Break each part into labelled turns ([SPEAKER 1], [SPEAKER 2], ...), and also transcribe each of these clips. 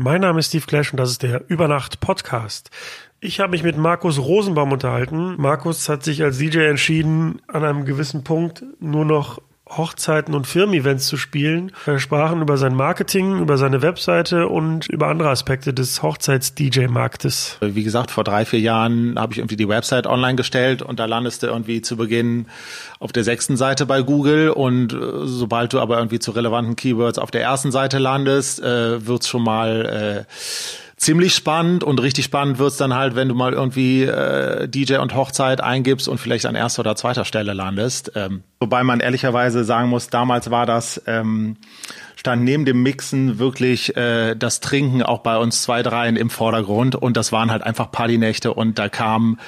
[SPEAKER 1] Mein Name ist Steve Clash und das ist der Übernacht Podcast. Ich habe mich mit Markus Rosenbaum unterhalten. Markus hat sich als DJ entschieden, an einem gewissen Punkt nur noch Hochzeiten und Firmen-Events zu spielen. Wir sprachen über sein Marketing, über seine Webseite und über andere Aspekte des Hochzeits-DJ-Marktes.
[SPEAKER 2] Wie gesagt, vor drei, vier Jahren habe ich irgendwie die Website online gestellt und da landest du irgendwie zu Beginn auf der sechsten Seite bei Google und äh, sobald du aber irgendwie zu relevanten Keywords auf der ersten Seite landest, äh, wird's schon mal äh, ziemlich spannend und richtig spannend wird's dann halt, wenn du mal irgendwie äh, DJ und Hochzeit eingibst und vielleicht an erster oder zweiter Stelle landest. Ähm, wobei man ehrlicherweise sagen muss, damals war das ähm, stand neben dem Mixen wirklich äh, das Trinken auch bei uns zwei, dreien im Vordergrund und das waren halt einfach Partynächte und da kam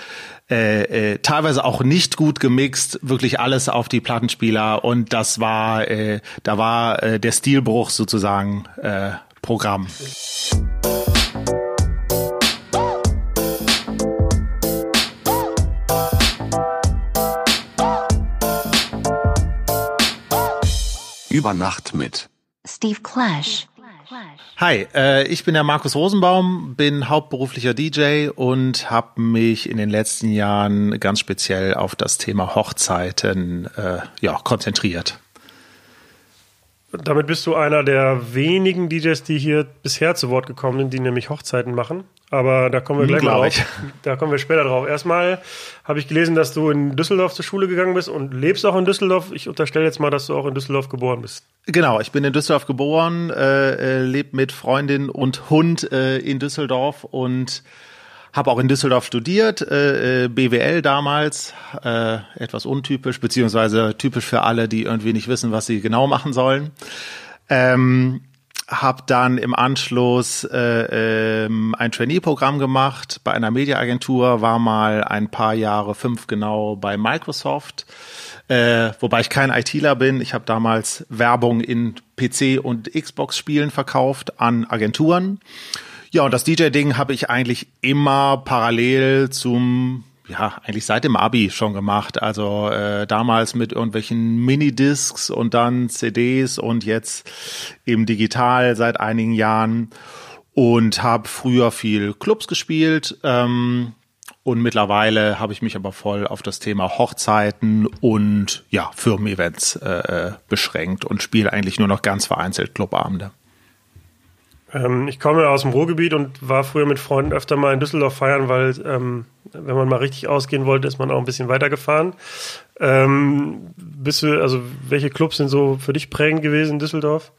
[SPEAKER 2] äh, äh, teilweise auch nicht gut gemixt, wirklich alles auf die Plattenspieler und das war, äh, da war äh, der Stilbruch sozusagen äh, Programm.
[SPEAKER 3] Über Nacht mit
[SPEAKER 4] Steve Clash.
[SPEAKER 2] Hi, äh, ich bin der Markus Rosenbaum, bin hauptberuflicher DJ und habe mich in den letzten Jahren ganz speziell auf das Thema Hochzeiten äh, ja, konzentriert.
[SPEAKER 1] Damit bist du einer der wenigen DJs, die hier bisher zu Wort gekommen sind, die nämlich Hochzeiten machen. Aber da kommen wir gleich mal drauf. Da kommen wir später drauf. Erstmal habe ich gelesen, dass du in Düsseldorf zur Schule gegangen bist und lebst auch in Düsseldorf. Ich unterstelle jetzt mal, dass du auch in Düsseldorf geboren bist.
[SPEAKER 2] Genau, ich bin in Düsseldorf geboren, äh, äh, lebe mit Freundin und Hund äh, in Düsseldorf und habe auch in Düsseldorf studiert, äh, äh, BWL damals, äh, etwas untypisch, beziehungsweise typisch für alle, die irgendwie nicht wissen, was sie genau machen sollen. Ähm, habe dann im Anschluss äh, ähm, ein Trainee-Programm gemacht bei einer Mediaagentur, war mal ein paar Jahre, fünf genau, bei Microsoft, äh, wobei ich kein ITler bin. Ich habe damals Werbung in PC- und Xbox-Spielen verkauft an Agenturen. Ja, und das DJ-Ding habe ich eigentlich immer parallel zum ja, eigentlich seit dem Abi schon gemacht. Also äh, damals mit irgendwelchen Minidiscs und dann CDs und jetzt eben digital seit einigen Jahren und habe früher viel Clubs gespielt. Ähm, und mittlerweile habe ich mich aber voll auf das Thema Hochzeiten und ja, Firmen-Events äh, beschränkt und spiele eigentlich nur noch ganz vereinzelt Clubabende.
[SPEAKER 1] Ähm, ich komme aus dem Ruhrgebiet und war früher mit Freunden öfter mal in Düsseldorf feiern, weil ähm, wenn man mal richtig ausgehen wollte, ist man auch ein bisschen weitergefahren. Ähm, bist du, also welche Clubs sind so für dich prägend gewesen in Düsseldorf?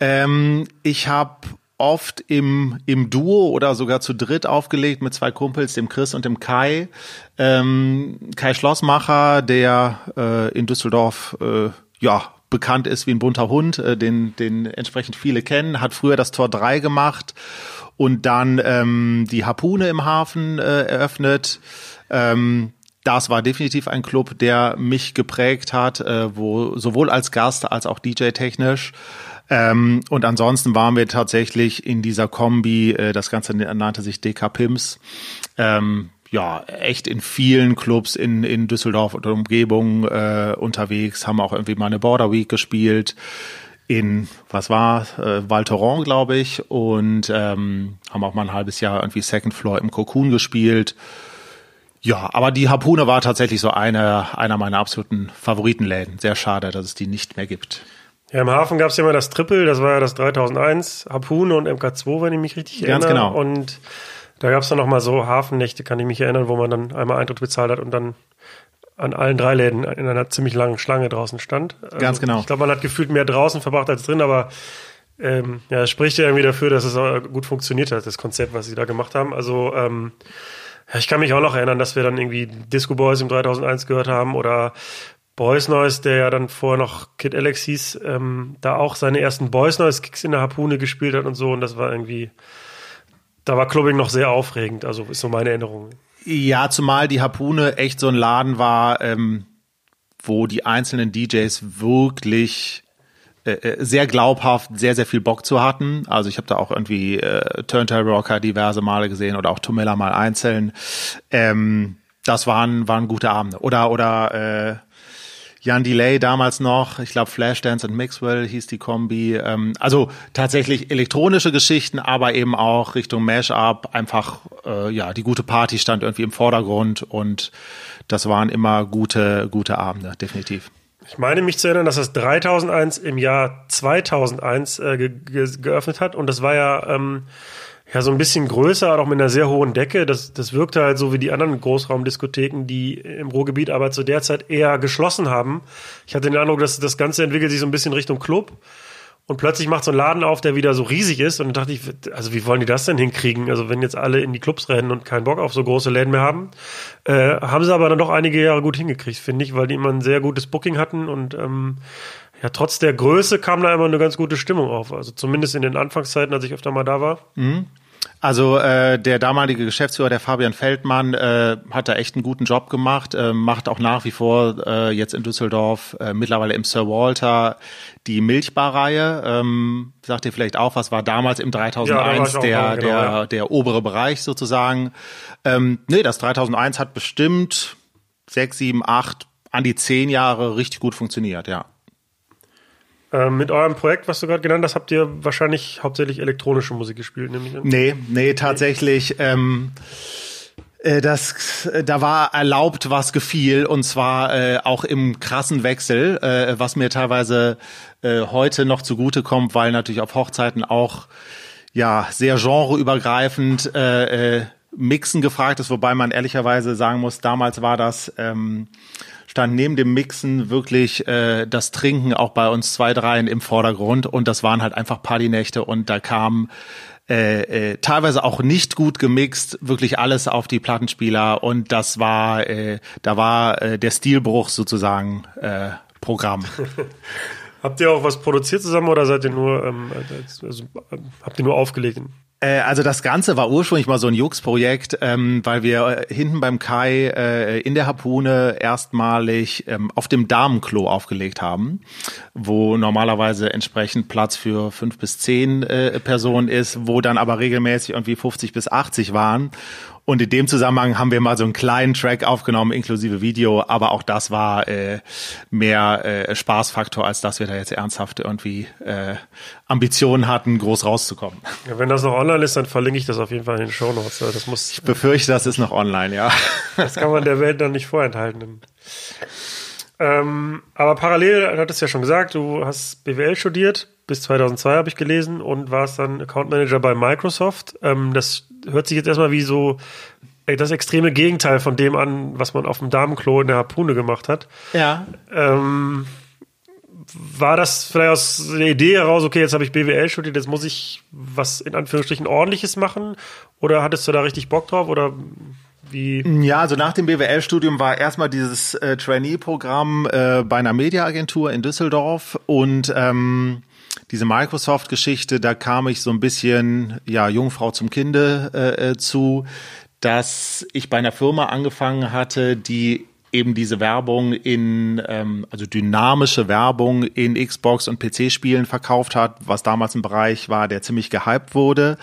[SPEAKER 2] Ähm, ich habe oft im, im Duo oder sogar zu dritt aufgelegt mit zwei Kumpels, dem Chris und dem Kai. Ähm, Kai Schlossmacher, der äh, in Düsseldorf äh, ja bekannt ist wie ein bunter Hund, äh, den, den entsprechend viele kennen, hat früher das Tor 3 gemacht und dann ähm, die Harpune im Hafen äh, eröffnet. Ähm, das war definitiv ein Club, der mich geprägt hat, äh, wo sowohl als Gast als auch DJ-technisch. Ähm, und ansonsten waren wir tatsächlich in dieser Kombi, äh, das Ganze nannte sich DK Pimps, ähm, ja, echt in vielen Clubs in, in Düsseldorf und Umgebung äh, unterwegs, haben auch irgendwie mal eine Border Week gespielt in, was war, äh, Val Thorens, glaube ich, und ähm, haben auch mal ein halbes Jahr irgendwie Second Floor im Cocoon gespielt. Ja, aber die Harpune war tatsächlich so eine, einer meiner absoluten Favoritenläden. Sehr schade, dass es die nicht mehr gibt.
[SPEAKER 1] Ja, im Hafen gab es ja immer das Triple, das war ja das 3001, Harpune und MK2, wenn ich mich richtig
[SPEAKER 2] Ganz
[SPEAKER 1] erinnere.
[SPEAKER 2] genau.
[SPEAKER 1] Und da gab es dann noch mal so Hafennächte, kann ich mich erinnern, wo man dann einmal Eintritt bezahlt hat und dann an allen drei Läden in einer ziemlich langen Schlange draußen stand. Also
[SPEAKER 2] Ganz genau.
[SPEAKER 1] Ich glaube, man hat gefühlt mehr draußen verbracht als drin, aber ähm, ja, es spricht ja irgendwie dafür, dass es gut funktioniert hat, das Konzept, was sie da gemacht haben. Also ähm, ja, ich kann mich auch noch erinnern, dass wir dann irgendwie Disco Boys im 3001 gehört haben oder Boys Noise, der ja dann vorher noch Kid Alex hieß, ähm, da auch seine ersten Boys Noise Kicks in der Harpune gespielt hat und so und das war irgendwie, da war Clubbing noch sehr aufregend, also ist so meine Erinnerung.
[SPEAKER 2] Ja, zumal die Harpune echt so ein Laden war, ähm, wo die einzelnen DJs wirklich äh, äh, sehr glaubhaft sehr, sehr viel Bock zu hatten. Also ich habe da auch irgendwie äh, Turntable Rocker diverse Male gesehen oder auch Tomella mal einzeln. Ähm, das waren, waren gute Abende. Oder, oder äh, Jan Delay damals noch, ich glaube Flashdance und Maxwell hieß die Kombi. Ähm, also tatsächlich elektronische Geschichten, aber eben auch Richtung Mashup. Einfach, äh, ja, die gute Party stand irgendwie im Vordergrund und das waren immer gute, gute Abende, definitiv.
[SPEAKER 1] Ich meine mich zu erinnern, dass das 3001 im Jahr 2001 äh, ge ge geöffnet hat und das war ja ähm, ja so ein bisschen größer, auch mit einer sehr hohen Decke. Das, das wirkte halt so wie die anderen Großraumdiskotheken, die im Ruhrgebiet aber zu der Zeit eher geschlossen haben. Ich hatte den Eindruck, dass das Ganze entwickelt sich so ein bisschen Richtung Club. Und plötzlich macht so ein Laden auf, der wieder so riesig ist. Und dann dachte ich, also wie wollen die das denn hinkriegen? Also wenn jetzt alle in die Clubs rennen und keinen Bock auf so große Läden mehr haben, äh, haben sie aber dann doch einige Jahre gut hingekriegt, finde ich, weil die immer ein sehr gutes Booking hatten und ähm, ja, trotz der Größe kam da immer eine ganz gute Stimmung auf. Also zumindest in den Anfangszeiten, als ich öfter mal da war.
[SPEAKER 2] Mhm. Also äh, der damalige Geschäftsführer, der Fabian Feldmann, äh, hat da echt einen guten Job gemacht, äh, macht auch nach wie vor äh, jetzt in Düsseldorf äh, mittlerweile im Sir Walter die Milchbarreihe. Ähm, sagt ihr vielleicht auch, was war damals im 3001 ja, der, mal, genau, der, ja. der obere Bereich sozusagen. Ähm, nee, das 3001 hat bestimmt sechs, sieben, acht, an die zehn Jahre richtig gut funktioniert, ja.
[SPEAKER 1] Ähm, mit eurem Projekt, was du gerade genannt hast, habt ihr wahrscheinlich hauptsächlich elektronische Musik gespielt, nämlich.
[SPEAKER 2] Nee, nee, tatsächlich. Ähm, äh, das, da war erlaubt, was gefiel, und zwar äh, auch im krassen Wechsel, äh, was mir teilweise äh, heute noch zugute kommt, weil natürlich auf Hochzeiten auch ja sehr genreübergreifend äh, äh, Mixen gefragt ist, wobei man ehrlicherweise sagen muss, damals war das ähm, stand neben dem Mixen wirklich äh, das Trinken auch bei uns zwei, dreien im Vordergrund. Und das waren halt einfach Partynächte. Und da kam äh, äh, teilweise auch nicht gut gemixt, wirklich alles auf die Plattenspieler. Und das war, äh, da war äh, der Stilbruch sozusagen äh, Programm.
[SPEAKER 1] habt ihr auch was produziert zusammen oder seid ihr nur, ähm, also, habt ihr nur aufgelegt?
[SPEAKER 2] Äh, also das Ganze war ursprünglich mal so ein Jux-Projekt, ähm, weil wir äh, hinten beim Kai äh, in der Harpune erstmalig ähm, auf dem Damenklo aufgelegt haben, wo normalerweise entsprechend Platz für fünf bis zehn äh, Personen ist, wo dann aber regelmäßig irgendwie 50 bis 80 waren. Und in dem Zusammenhang haben wir mal so einen kleinen Track aufgenommen, inklusive Video, aber auch das war äh, mehr äh, Spaßfaktor, als dass wir da jetzt ernsthaft irgendwie äh, Ambitionen hatten, groß rauszukommen.
[SPEAKER 1] Ja, wenn das noch online ist, dann verlinke ich das auf jeden Fall in den Show Notes. Das muss,
[SPEAKER 2] ich befürchte, das ist noch online, ja.
[SPEAKER 1] Das kann man der Welt dann nicht vorenthalten. Ähm, aber parallel, hat es ja schon gesagt, du hast BWL studiert, bis 2002 habe ich gelesen und warst dann Account Manager bei Microsoft. Ähm, das hört sich jetzt erstmal wie so das extreme Gegenteil von dem an, was man auf dem Damenklo in der Harpune gemacht hat.
[SPEAKER 2] Ja.
[SPEAKER 1] Ähm, war das vielleicht aus der Idee heraus, okay, jetzt habe ich BWL studiert, jetzt muss ich was in Anführungsstrichen ordentliches machen? Oder hattest du da richtig Bock drauf? Oder wie?
[SPEAKER 2] Ja, also nach dem BWL-Studium war erstmal dieses äh, Trainee-Programm äh, bei einer Mediaagentur in Düsseldorf und ähm, diese Microsoft-Geschichte, da kam ich so ein bisschen, ja, Jungfrau zum Kinde äh, äh, zu, dass ich bei einer Firma angefangen hatte, die eben diese Werbung in, ähm, also dynamische Werbung in Xbox und PC-Spielen verkauft hat, was damals ein Bereich war, der ziemlich gehypt wurde.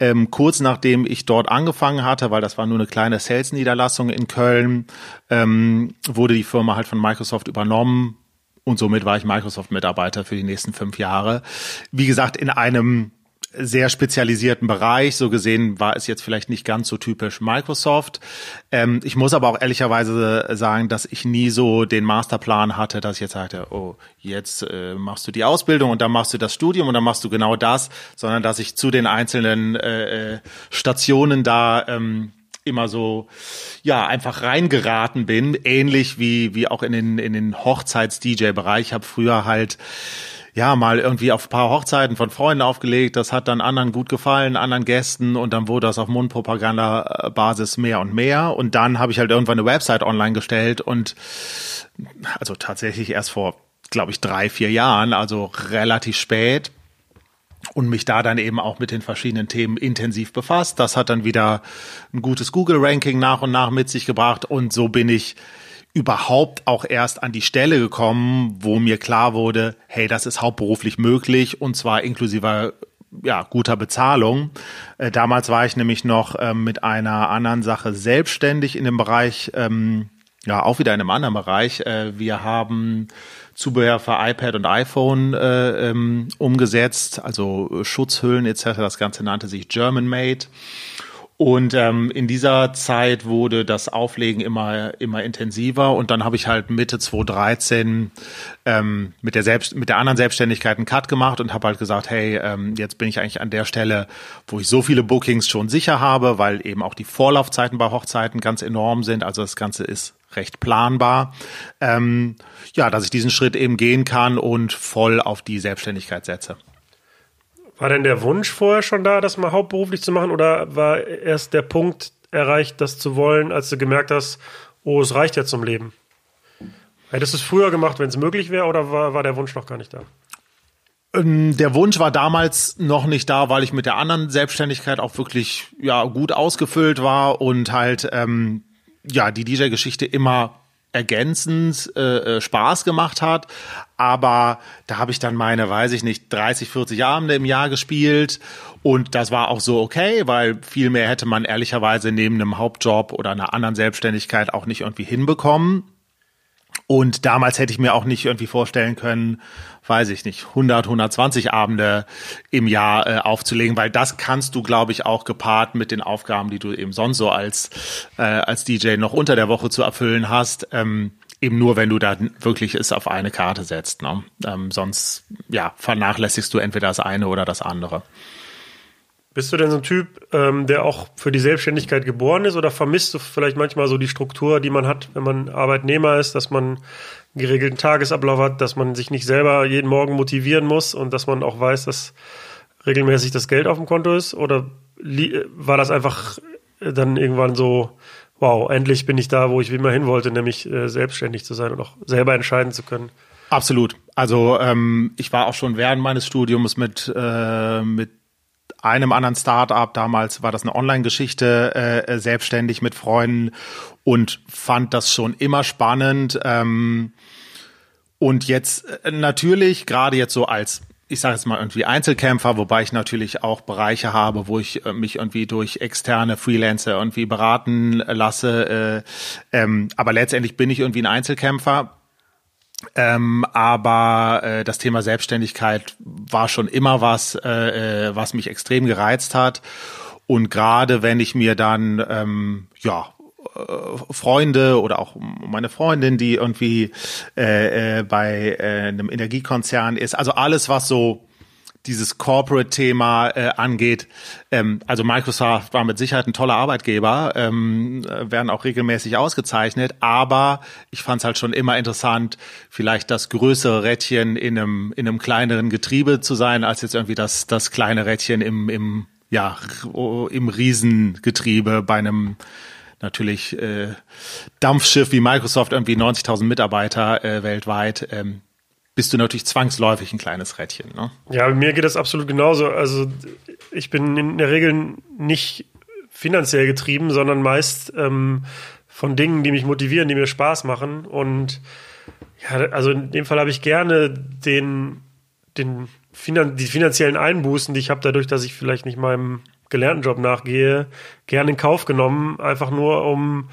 [SPEAKER 2] Ähm, kurz nachdem ich dort angefangen hatte, weil das war nur eine kleine Sales-Niederlassung in Köln, ähm, wurde die Firma halt von Microsoft übernommen und somit war ich Microsoft-Mitarbeiter für die nächsten fünf Jahre. Wie gesagt, in einem sehr spezialisierten Bereich. So gesehen war es jetzt vielleicht nicht ganz so typisch Microsoft. Ähm, ich muss aber auch ehrlicherweise sagen, dass ich nie so den Masterplan hatte, dass ich jetzt sagte, oh, jetzt äh, machst du die Ausbildung und dann machst du das Studium und dann machst du genau das, sondern dass ich zu den einzelnen äh, äh Stationen da ähm, immer so ja einfach reingeraten bin, ähnlich wie wie auch in den in den Hochzeits DJ Bereich. Ich habe früher halt ja, mal irgendwie auf paar Hochzeiten von Freunden aufgelegt. Das hat dann anderen gut gefallen, anderen Gästen und dann wurde das auf Mundpropaganda-Basis mehr und mehr. Und dann habe ich halt irgendwann eine Website online gestellt und also tatsächlich erst vor, glaube ich, drei, vier Jahren, also relativ spät und mich da dann eben auch mit den verschiedenen Themen intensiv befasst. Das hat dann wieder ein gutes Google-Ranking nach und nach mit sich gebracht und so bin ich überhaupt auch erst an die Stelle gekommen, wo mir klar wurde, hey, das ist hauptberuflich möglich und zwar inklusive ja, guter Bezahlung. Äh, damals war ich nämlich noch ähm, mit einer anderen Sache selbstständig in dem Bereich ähm, ja, auch wieder in einem anderen Bereich. Äh, wir haben Zubehör für iPad und iPhone äh, ähm, umgesetzt, also Schutzhüllen etc. Das Ganze nannte sich German Made. Und ähm, in dieser Zeit wurde das Auflegen immer immer intensiver und dann habe ich halt Mitte 2013 ähm, mit der selbst mit der anderen Selbstständigkeit einen Cut gemacht und habe halt gesagt, hey, ähm, jetzt bin ich eigentlich an der Stelle, wo ich so viele Bookings schon sicher habe, weil eben auch die Vorlaufzeiten bei Hochzeiten ganz enorm sind. Also das Ganze ist recht planbar. Ähm, ja, dass ich diesen Schritt eben gehen kann und voll auf die Selbstständigkeit setze.
[SPEAKER 1] War denn der Wunsch vorher schon da, das mal hauptberuflich zu machen oder war erst der Punkt erreicht, das zu wollen, als du gemerkt hast, oh, es reicht ja zum Leben? Hättest du es früher gemacht, wenn es möglich wäre oder war, war der Wunsch noch gar nicht da?
[SPEAKER 2] Ähm, der Wunsch war damals noch nicht da, weil ich mit der anderen Selbstständigkeit auch wirklich ja gut ausgefüllt war und halt ähm, ja die DJ-Geschichte immer ergänzend äh, äh, Spaß gemacht hat. Aber da habe ich dann meine, weiß ich nicht, 30, 40 Abende im Jahr gespielt. Und das war auch so okay, weil viel mehr hätte man ehrlicherweise neben einem Hauptjob oder einer anderen Selbstständigkeit auch nicht irgendwie hinbekommen. Und damals hätte ich mir auch nicht irgendwie vorstellen können, weiß ich nicht, 100, 120 Abende im Jahr äh, aufzulegen, weil das kannst du, glaube ich, auch gepaart mit den Aufgaben, die du eben sonst so als, äh, als DJ noch unter der Woche zu erfüllen hast. Ähm, eben nur, wenn du da wirklich es auf eine Karte setzt. Ne? Ähm, sonst ja, vernachlässigst du entweder das eine oder das andere.
[SPEAKER 1] Bist du denn so ein Typ, ähm, der auch für die Selbstständigkeit geboren ist oder vermisst du vielleicht manchmal so die Struktur, die man hat, wenn man Arbeitnehmer ist, dass man einen geregelten Tagesablauf hat, dass man sich nicht selber jeden Morgen motivieren muss und dass man auch weiß, dass regelmäßig das Geld auf dem Konto ist? Oder war das einfach dann irgendwann so, wow, endlich bin ich da, wo ich immer hin wollte, nämlich äh, selbstständig zu sein und auch selber entscheiden zu können?
[SPEAKER 2] Absolut. Also ähm, ich war auch schon während meines Studiums mit, äh, mit einem anderen Startup, damals war das eine Online-Geschichte, äh, selbstständig mit Freunden und fand das schon immer spannend. Ähm, und jetzt äh, natürlich, gerade jetzt so als ich sage jetzt mal irgendwie Einzelkämpfer, wobei ich natürlich auch Bereiche habe, wo ich äh, mich irgendwie durch externe Freelancer irgendwie beraten lasse. Äh, ähm, aber letztendlich bin ich irgendwie ein Einzelkämpfer ähm, aber äh, das Thema Selbstständigkeit war schon immer was, äh, äh, was mich extrem gereizt hat. Und gerade wenn ich mir dann ähm, ja äh, Freunde oder auch meine Freundin, die irgendwie äh, äh, bei äh, einem Energiekonzern ist, also alles, was so dieses Corporate-Thema äh, angeht. Ähm, also Microsoft war mit Sicherheit ein toller Arbeitgeber, ähm, werden auch regelmäßig ausgezeichnet, aber ich fand es halt schon immer interessant, vielleicht das größere Rädchen in einem, in einem kleineren Getriebe zu sein, als jetzt irgendwie das, das kleine Rädchen im, im, ja, im Riesengetriebe bei einem natürlich äh, Dampfschiff wie Microsoft, irgendwie 90.000 Mitarbeiter äh, weltweit. Ähm, bist du natürlich zwangsläufig ein kleines Rädchen. Ne?
[SPEAKER 1] Ja, mir geht das absolut genauso. Also ich bin in der Regel nicht finanziell getrieben, sondern meist ähm, von Dingen, die mich motivieren, die mir Spaß machen. Und ja, also in dem Fall habe ich gerne den, den Finan die finanziellen Einbußen, die ich habe, dadurch, dass ich vielleicht nicht meinem gelernten Job nachgehe, gerne in Kauf genommen, einfach nur um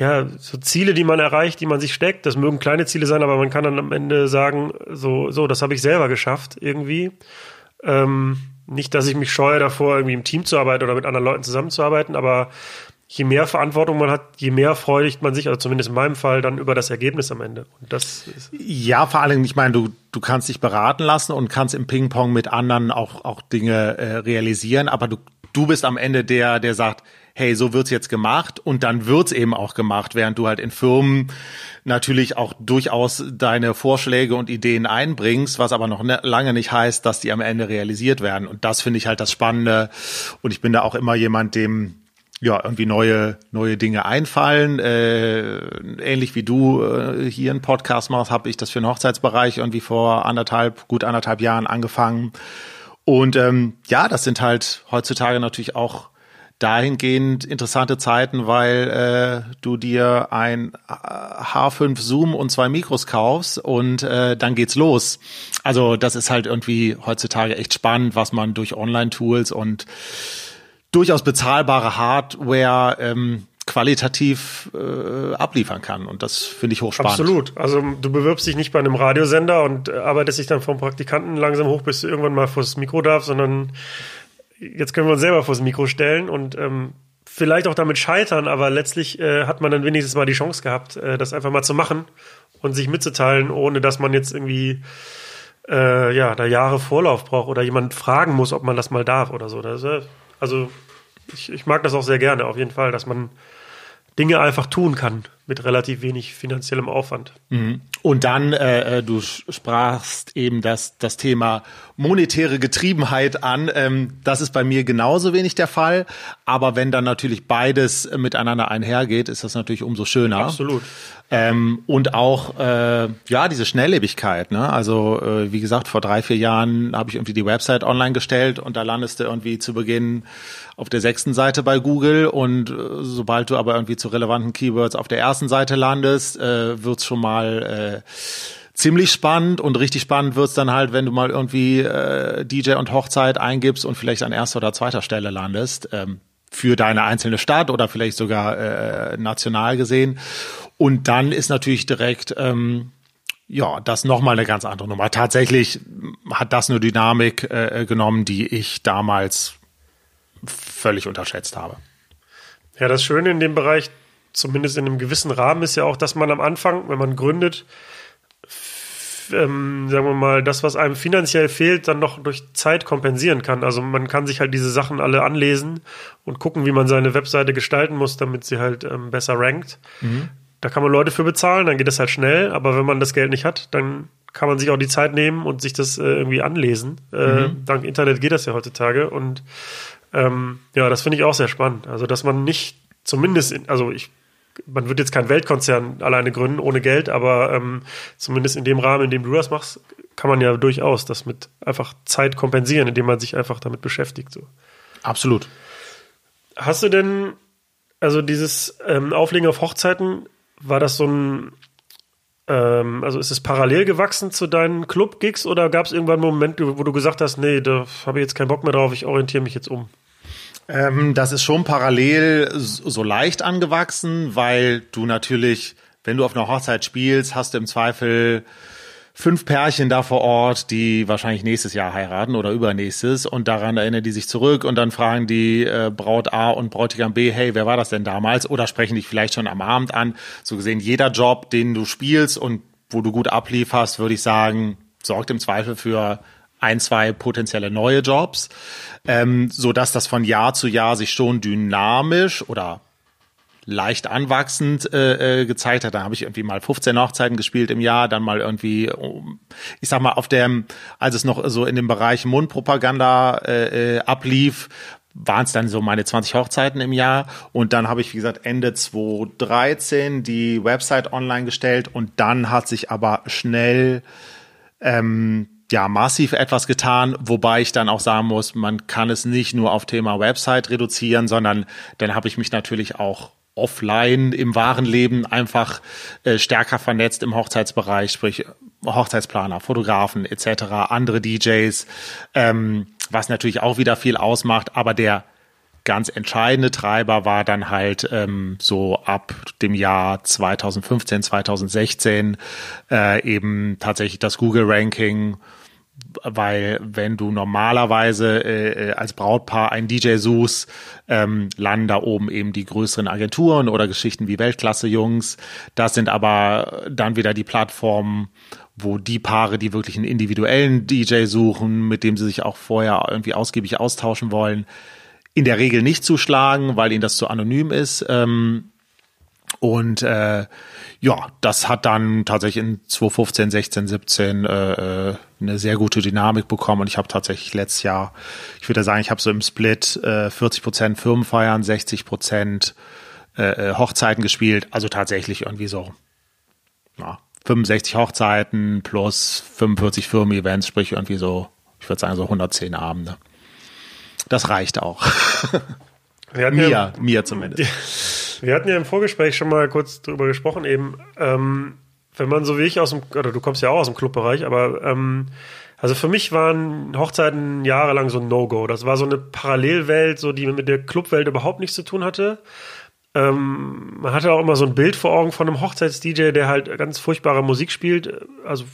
[SPEAKER 1] ja, so Ziele, die man erreicht, die man sich steckt. Das mögen kleine Ziele sein, aber man kann dann am Ende sagen, so, so, das habe ich selber geschafft irgendwie. Ähm, nicht, dass ich mich scheue davor, irgendwie im Team zu arbeiten oder mit anderen Leuten zusammenzuarbeiten, aber je mehr Verantwortung man hat, je mehr freudigt man sich, also zumindest in meinem Fall, dann über das Ergebnis am Ende. Und das
[SPEAKER 2] ja, vor allem, ich meine, du, du kannst dich beraten lassen und kannst im Ping-Pong mit anderen auch, auch Dinge äh, realisieren, aber du, du bist am Ende der, der sagt, hey, so wird's jetzt gemacht und dann wird's eben auch gemacht, während du halt in Firmen natürlich auch durchaus deine Vorschläge und Ideen einbringst, was aber noch ne, lange nicht heißt, dass die am Ende realisiert werden. Und das finde ich halt das Spannende. Und ich bin da auch immer jemand, dem ja irgendwie neue neue Dinge einfallen. Äh, ähnlich wie du äh, hier einen Podcast machst, habe ich das für den Hochzeitsbereich irgendwie vor anderthalb gut anderthalb Jahren angefangen. Und ähm, ja, das sind halt heutzutage natürlich auch dahingehend interessante Zeiten, weil äh, du dir ein H5 Zoom und zwei Mikros kaufst und äh, dann geht's los. Also das ist halt irgendwie heutzutage echt spannend, was man durch Online-Tools und durchaus bezahlbare Hardware ähm, qualitativ äh, abliefern kann. Und das finde ich hochspannend.
[SPEAKER 1] Absolut. Also du bewirbst dich nicht bei einem Radiosender und äh, arbeitest dich dann vom Praktikanten langsam hoch, bis du irgendwann mal vors Mikro darfst, sondern jetzt können wir uns selber vors Mikro stellen und ähm, vielleicht auch damit scheitern, aber letztlich äh, hat man dann wenigstens mal die Chance gehabt, äh, das einfach mal zu machen und sich mitzuteilen, ohne dass man jetzt irgendwie äh, ja, da Jahre Vorlauf braucht oder jemand fragen muss, ob man das mal darf oder so. Das, äh, also ich, ich mag das auch sehr gerne, auf jeden Fall, dass man Dinge einfach tun kann mit relativ wenig finanziellem Aufwand.
[SPEAKER 2] Mhm. Und dann, äh, äh, du sprachst eben das, das Thema monetäre Getriebenheit an. Ähm, das ist bei mir genauso wenig der Fall. Aber wenn dann natürlich beides miteinander einhergeht, ist das natürlich umso schöner.
[SPEAKER 1] Absolut.
[SPEAKER 2] Ähm, und auch äh, ja diese Schnelllebigkeit. Ne? Also äh, wie gesagt, vor drei vier Jahren habe ich irgendwie die Website online gestellt und da landest du irgendwie zu Beginn auf der sechsten Seite bei Google und äh, sobald du aber irgendwie zu relevanten Keywords auf der ersten Seite landest, äh, wird's schon mal äh, ziemlich spannend und richtig spannend wird's dann halt, wenn du mal irgendwie äh, DJ und Hochzeit eingibst und vielleicht an erster oder zweiter Stelle landest. Ähm, für deine einzelne Stadt oder vielleicht sogar äh, national gesehen. Und dann ist natürlich direkt ähm, ja, das nochmal eine ganz andere Nummer. Tatsächlich hat das eine Dynamik äh, genommen, die ich damals völlig unterschätzt habe.
[SPEAKER 1] Ja, das Schöne in dem Bereich, zumindest in einem gewissen Rahmen, ist ja auch, dass man am Anfang, wenn man gründet, ähm, sagen wir mal, das, was einem finanziell fehlt, dann noch durch Zeit kompensieren kann. Also man kann sich halt diese Sachen alle anlesen und gucken, wie man seine Webseite gestalten muss, damit sie halt ähm, besser rankt. Mhm. Da kann man Leute für bezahlen, dann geht das halt schnell, aber wenn man das Geld nicht hat, dann kann man sich auch die Zeit nehmen und sich das äh, irgendwie anlesen. Äh, mhm. Dank Internet geht das ja heutzutage und ähm, ja, das finde ich auch sehr spannend. Also, dass man nicht zumindest, in, also ich man wird jetzt kein Weltkonzern alleine gründen ohne Geld, aber ähm, zumindest in dem Rahmen, in dem du das machst, kann man ja durchaus das mit einfach Zeit kompensieren, indem man sich einfach damit beschäftigt. So.
[SPEAKER 2] Absolut.
[SPEAKER 1] Hast du denn, also dieses ähm, Auflegen auf Hochzeiten, war das so ein, ähm, also ist es parallel gewachsen zu deinen Club-Gigs oder gab es irgendwann einen Moment, wo du gesagt hast, nee, da habe ich jetzt keinen Bock mehr drauf, ich orientiere mich jetzt um?
[SPEAKER 2] Ähm, das ist schon parallel so leicht angewachsen, weil du natürlich, wenn du auf einer Hochzeit spielst, hast du im Zweifel fünf Pärchen da vor Ort, die wahrscheinlich nächstes Jahr heiraten oder übernächstes und daran erinnern die sich zurück und dann fragen die äh, Braut A und Bräutigam B, hey, wer war das denn damals? Oder sprechen dich vielleicht schon am Abend an. So gesehen, jeder Job, den du spielst und wo du gut ablieferst, würde ich sagen, sorgt im Zweifel für ein, zwei potenzielle neue Jobs, ähm, so dass das von Jahr zu Jahr sich schon dynamisch oder leicht anwachsend äh, äh, gezeigt hat. Da habe ich irgendwie mal 15 Hochzeiten gespielt im Jahr, dann mal irgendwie, ich sag mal, auf dem, als es noch so in dem Bereich Mundpropaganda äh, äh ablief, waren es dann so meine 20 Hochzeiten im Jahr und dann habe ich, wie gesagt, Ende 2013 die Website online gestellt und dann hat sich aber schnell ähm, ja massiv etwas getan, wobei ich dann auch sagen muss, man kann es nicht nur auf Thema Website reduzieren, sondern dann habe ich mich natürlich auch offline im wahren Leben einfach äh, stärker vernetzt im Hochzeitsbereich, sprich Hochzeitsplaner, Fotografen etc., andere DJs, ähm, was natürlich auch wieder viel ausmacht, aber der ganz entscheidende Treiber war dann halt ähm, so ab dem Jahr 2015, 2016 äh, eben tatsächlich das Google-Ranking weil wenn du normalerweise äh, äh als Brautpaar einen DJ suchst, ähm, landen da oben eben die größeren Agenturen oder Geschichten wie Weltklasse-Jungs. Das sind aber dann wieder die Plattformen, wo die Paare, die wirklich einen individuellen DJ suchen, mit dem sie sich auch vorher irgendwie ausgiebig austauschen wollen, in der Regel nicht zuschlagen, weil ihnen das zu anonym ist. Ähm, und äh, ja, das hat dann tatsächlich in 2015, 16, 17 äh, eine sehr gute Dynamik bekommen. Und ich habe tatsächlich letztes Jahr, ich würde sagen, ich habe so im Split äh, 40 Prozent Firmenfeiern, 60 Prozent äh, äh, Hochzeiten gespielt. Also tatsächlich irgendwie so ja, 65 Hochzeiten plus 45 Firmen-Events, sprich irgendwie so, ich würde sagen so 110 Abende. Das reicht auch.
[SPEAKER 1] mir, ja, mir zumindest. Wir hatten ja im Vorgespräch schon mal kurz drüber gesprochen, eben, ähm, wenn man so wie ich aus dem, oder du kommst ja auch aus dem Clubbereich, aber ähm, also für mich waren Hochzeiten jahrelang so ein No-Go. Das war so eine Parallelwelt, so die mit der Clubwelt überhaupt nichts zu tun hatte. Ähm, man hatte auch immer so ein Bild vor Augen von einem Hochzeits-DJ, der halt ganz furchtbare Musik spielt. Also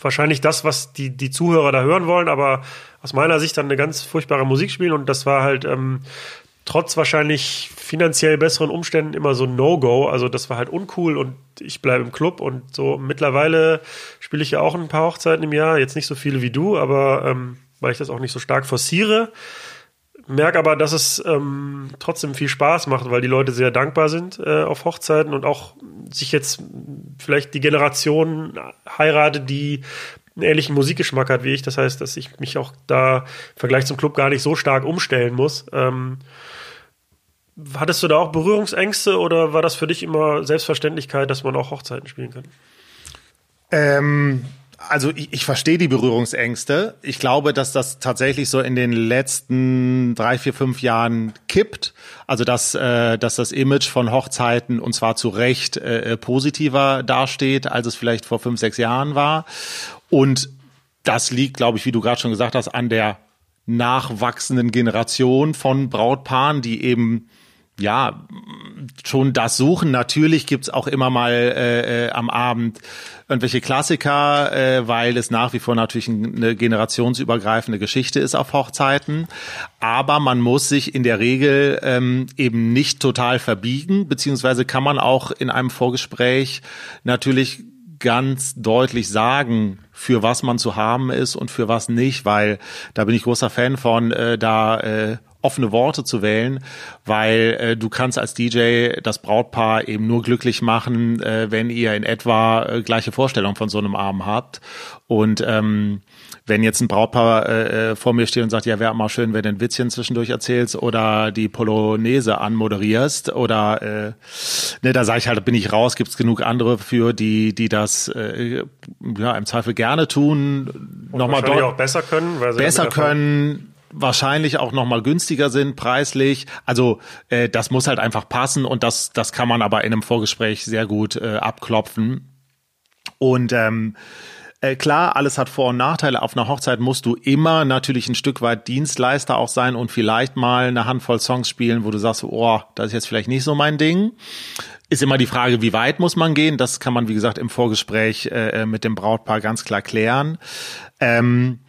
[SPEAKER 1] wahrscheinlich das, was die, die Zuhörer da hören wollen, aber aus meiner Sicht dann eine ganz furchtbare Musik spielen und das war halt ähm, trotz wahrscheinlich finanziell besseren Umständen immer so ein No-Go. Also das war halt uncool und ich bleibe im Club und so mittlerweile spiele ich ja auch ein paar Hochzeiten im Jahr, jetzt nicht so viele wie du, aber ähm, weil ich das auch nicht so stark forciere. Merke aber, dass es ähm, trotzdem viel Spaß macht, weil die Leute sehr dankbar sind äh, auf Hochzeiten und auch sich jetzt vielleicht die Generation heiratet, die einen ähnlichen Musikgeschmack hat wie ich. Das heißt, dass ich mich auch da im Vergleich zum Club gar nicht so stark umstellen muss. Ähm, hattest du da auch Berührungsängste oder war das für dich immer Selbstverständlichkeit, dass man auch Hochzeiten spielen kann?
[SPEAKER 2] Ähm, also ich, ich verstehe die Berührungsängste. Ich glaube, dass das tatsächlich so in den letzten drei, vier, fünf Jahren kippt. Also dass, äh, dass das Image von Hochzeiten und zwar zu Recht äh, positiver dasteht, als es vielleicht vor fünf, sechs Jahren war. Und das liegt, glaube ich, wie du gerade schon gesagt hast, an der nachwachsenden Generation von Brautpaaren, die eben ja, schon das suchen. Natürlich gibt's auch immer mal äh, äh, am Abend irgendwelche Klassiker, äh, weil es nach wie vor natürlich eine generationsübergreifende Geschichte ist auf Hochzeiten. Aber man muss sich in der Regel ähm, eben nicht total verbiegen, beziehungsweise kann man auch in einem Vorgespräch natürlich ganz deutlich sagen, für was man zu haben ist und für was nicht, weil da bin ich großer Fan von, äh, da äh, offene Worte zu wählen, weil äh, du kannst als DJ das Brautpaar eben nur glücklich machen, äh, wenn ihr in etwa äh, gleiche Vorstellung von so einem Abend habt. Und ähm, wenn jetzt ein Brautpaar äh, äh vor mir steht und sagt, ja, wäre mal schön, wenn du ein Witzchen zwischendurch erzählst oder die Polonaise anmoderierst oder äh, ne, da sage ich halt, bin ich raus, gibt's genug andere für, die, die das äh, ja im Zweifel gerne tun,
[SPEAKER 1] nochmal auch besser können,
[SPEAKER 2] weil sie besser können wahrscheinlich auch noch mal günstiger sind preislich. Also äh, das muss halt einfach passen und das das kann man aber in einem Vorgespräch sehr gut äh, abklopfen. Und ähm, äh, klar, alles hat Vor- und Nachteile. Auf einer Hochzeit musst du immer natürlich ein Stück weit Dienstleister auch sein und vielleicht mal eine Handvoll Songs spielen, wo du sagst, oh, das ist jetzt vielleicht nicht so mein Ding. Ist immer die Frage, wie weit muss man gehen? Das kann man, wie gesagt, im Vorgespräch äh, äh mit dem Brautpaar ganz klar klären. Ähm,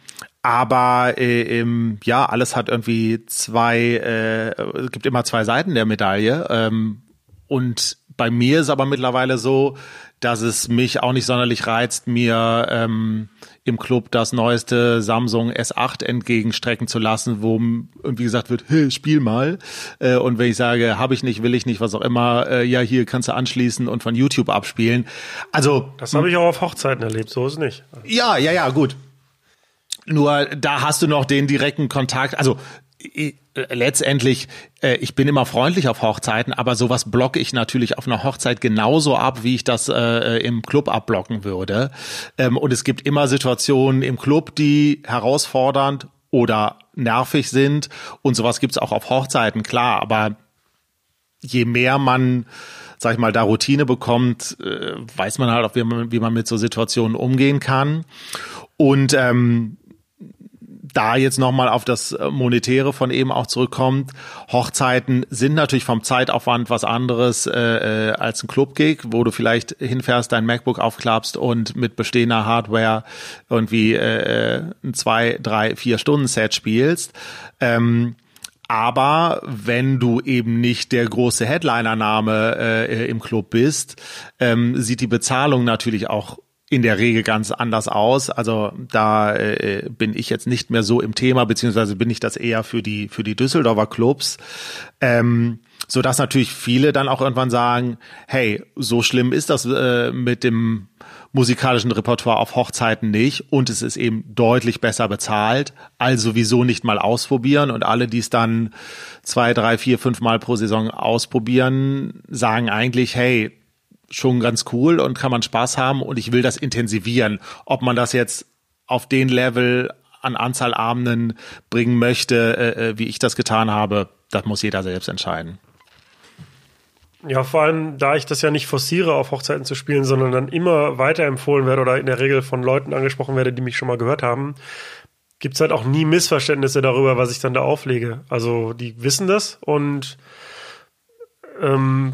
[SPEAKER 2] aber äh, ähm, ja, alles hat irgendwie zwei, äh, es gibt immer zwei Seiten der Medaille. Ähm, und bei mir ist aber mittlerweile so, dass es mich auch nicht sonderlich reizt, mir ähm, im Club das neueste Samsung S8 entgegenstrecken zu lassen, wo irgendwie gesagt wird, hey, spiel mal. Äh, und wenn ich sage, habe ich nicht, will ich nicht, was auch immer, äh, ja, hier kannst du anschließen und von YouTube abspielen. Also
[SPEAKER 1] das habe ich auch auf Hochzeiten erlebt, so ist es nicht.
[SPEAKER 2] Ja, ja, ja, gut. Nur da hast du noch den direkten Kontakt. Also letztendlich, äh, ich bin immer freundlich auf Hochzeiten, aber sowas blocke ich natürlich auf einer Hochzeit genauso ab, wie ich das äh, im Club abblocken würde. Ähm, und es gibt immer Situationen im Club, die herausfordernd oder nervig sind. Und sowas gibt's auch auf Hochzeiten, klar. Aber je mehr man sag ich mal, da Routine bekommt, äh, weiß man halt auch, wie man, wie man mit so Situationen umgehen kann. Und ähm, da jetzt nochmal auf das äh, Monetäre von eben auch zurückkommt, Hochzeiten sind natürlich vom Zeitaufwand was anderes äh, äh, als ein Club-Gig, wo du vielleicht hinfährst, dein MacBook aufklappst und mit bestehender Hardware irgendwie äh, ein zwei, drei, vier Stunden Set spielst. Ähm, aber wenn du eben nicht der große Headliner-Name äh, im Club bist, ähm, sieht die Bezahlung natürlich auch in der Regel ganz anders aus. Also da äh, bin ich jetzt nicht mehr so im Thema, beziehungsweise bin ich das eher für die für die Düsseldorfer Clubs. Ähm, so dass natürlich viele dann auch irgendwann sagen, hey, so schlimm ist das äh, mit dem musikalischen Repertoire auf Hochzeiten nicht und es ist eben deutlich besser bezahlt, also wieso nicht mal ausprobieren und alle, die es dann zwei, drei, vier, fünf Mal pro Saison ausprobieren, sagen eigentlich, hey, schon ganz cool und kann man Spaß haben und ich will das intensivieren. Ob man das jetzt auf den Level an Anzahl Abenden bringen möchte, äh, äh, wie ich das getan habe, das muss jeder selbst entscheiden.
[SPEAKER 1] Ja, vor allem, da ich das ja nicht forciere, auf Hochzeiten zu spielen, sondern dann immer weiterempfohlen werde oder in der Regel von Leuten angesprochen werde, die mich schon mal gehört haben, gibt es halt auch nie Missverständnisse darüber, was ich dann da auflege. Also die wissen das und Ähm,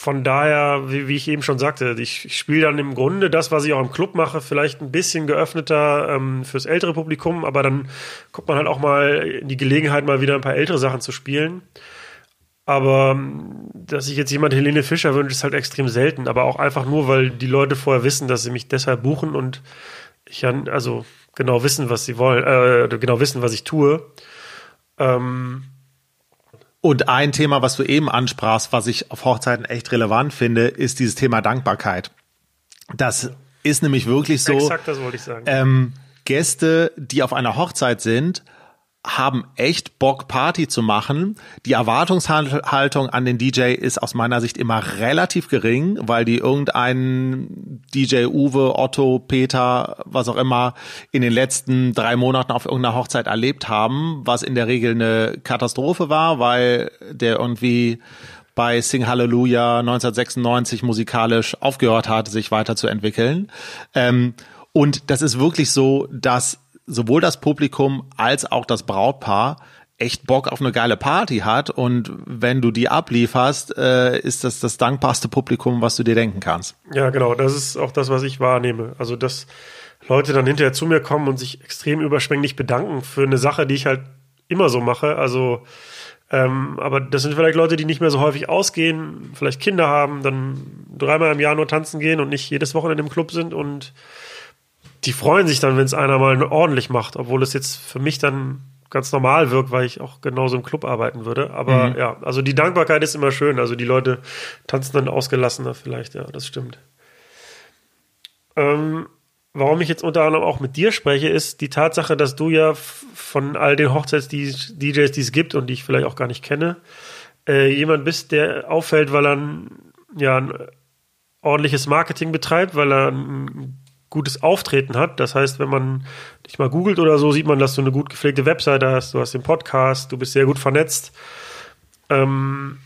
[SPEAKER 1] von daher, wie, wie, ich eben schon sagte, ich, ich spiele dann im Grunde das, was ich auch im Club mache, vielleicht ein bisschen geöffneter ähm, fürs ältere Publikum, aber dann kommt man halt auch mal in die Gelegenheit, mal wieder ein paar ältere Sachen zu spielen. Aber ähm, dass ich jetzt jemand Helene Fischer wünsche, ist halt extrem selten. Aber auch einfach nur, weil die Leute vorher wissen, dass sie mich deshalb buchen und ich ja, also genau wissen, was sie wollen, äh, genau wissen, was ich tue. Ähm,
[SPEAKER 2] und ein Thema, was du eben ansprachst, was ich auf Hochzeiten echt relevant finde, ist dieses Thema Dankbarkeit. Das ist nämlich wirklich so.
[SPEAKER 1] Exakt, das wollte ich sagen.
[SPEAKER 2] Ähm, Gäste, die auf einer Hochzeit sind, haben echt Bock, Party zu machen. Die Erwartungshaltung an den DJ ist aus meiner Sicht immer relativ gering, weil die irgendeinen DJ Uwe, Otto, Peter, was auch immer in den letzten drei Monaten auf irgendeiner Hochzeit erlebt haben, was in der Regel eine Katastrophe war, weil der irgendwie bei Sing Hallelujah 1996 musikalisch aufgehört hat, sich weiterzuentwickeln. Ähm, und das ist wirklich so, dass sowohl das Publikum als auch das Brautpaar echt Bock auf eine geile Party hat und wenn du die ablieferst, äh, ist das das dankbarste Publikum, was du dir denken kannst.
[SPEAKER 1] Ja, genau, das ist auch das, was ich wahrnehme. Also, dass Leute dann hinterher zu mir kommen und sich extrem überschwänglich bedanken für eine Sache, die ich halt immer so mache. Also, ähm, aber das sind vielleicht Leute, die nicht mehr so häufig ausgehen, vielleicht Kinder haben, dann dreimal im Jahr nur tanzen gehen und nicht jedes Wochenende im Club sind und die freuen sich dann, wenn es einer mal ordentlich macht, obwohl es jetzt für mich dann ganz normal wirkt, weil ich auch genauso im Club arbeiten würde. Aber mhm. ja, also die Dankbarkeit ist immer schön. Also die Leute tanzen dann ausgelassener vielleicht, ja, das stimmt. Ähm, warum ich jetzt unter anderem auch mit dir spreche, ist die Tatsache, dass du ja von all den Hochzeits-DJs, die es gibt und die ich vielleicht auch gar nicht kenne, äh, jemand bist, der auffällt, weil er ein, ja, ein ordentliches Marketing betreibt, weil er ein gutes Auftreten hat. Das heißt, wenn man dich mal googelt oder so, sieht man, dass du eine gut gepflegte Webseite hast, du hast den Podcast, du bist sehr gut vernetzt. Ähm,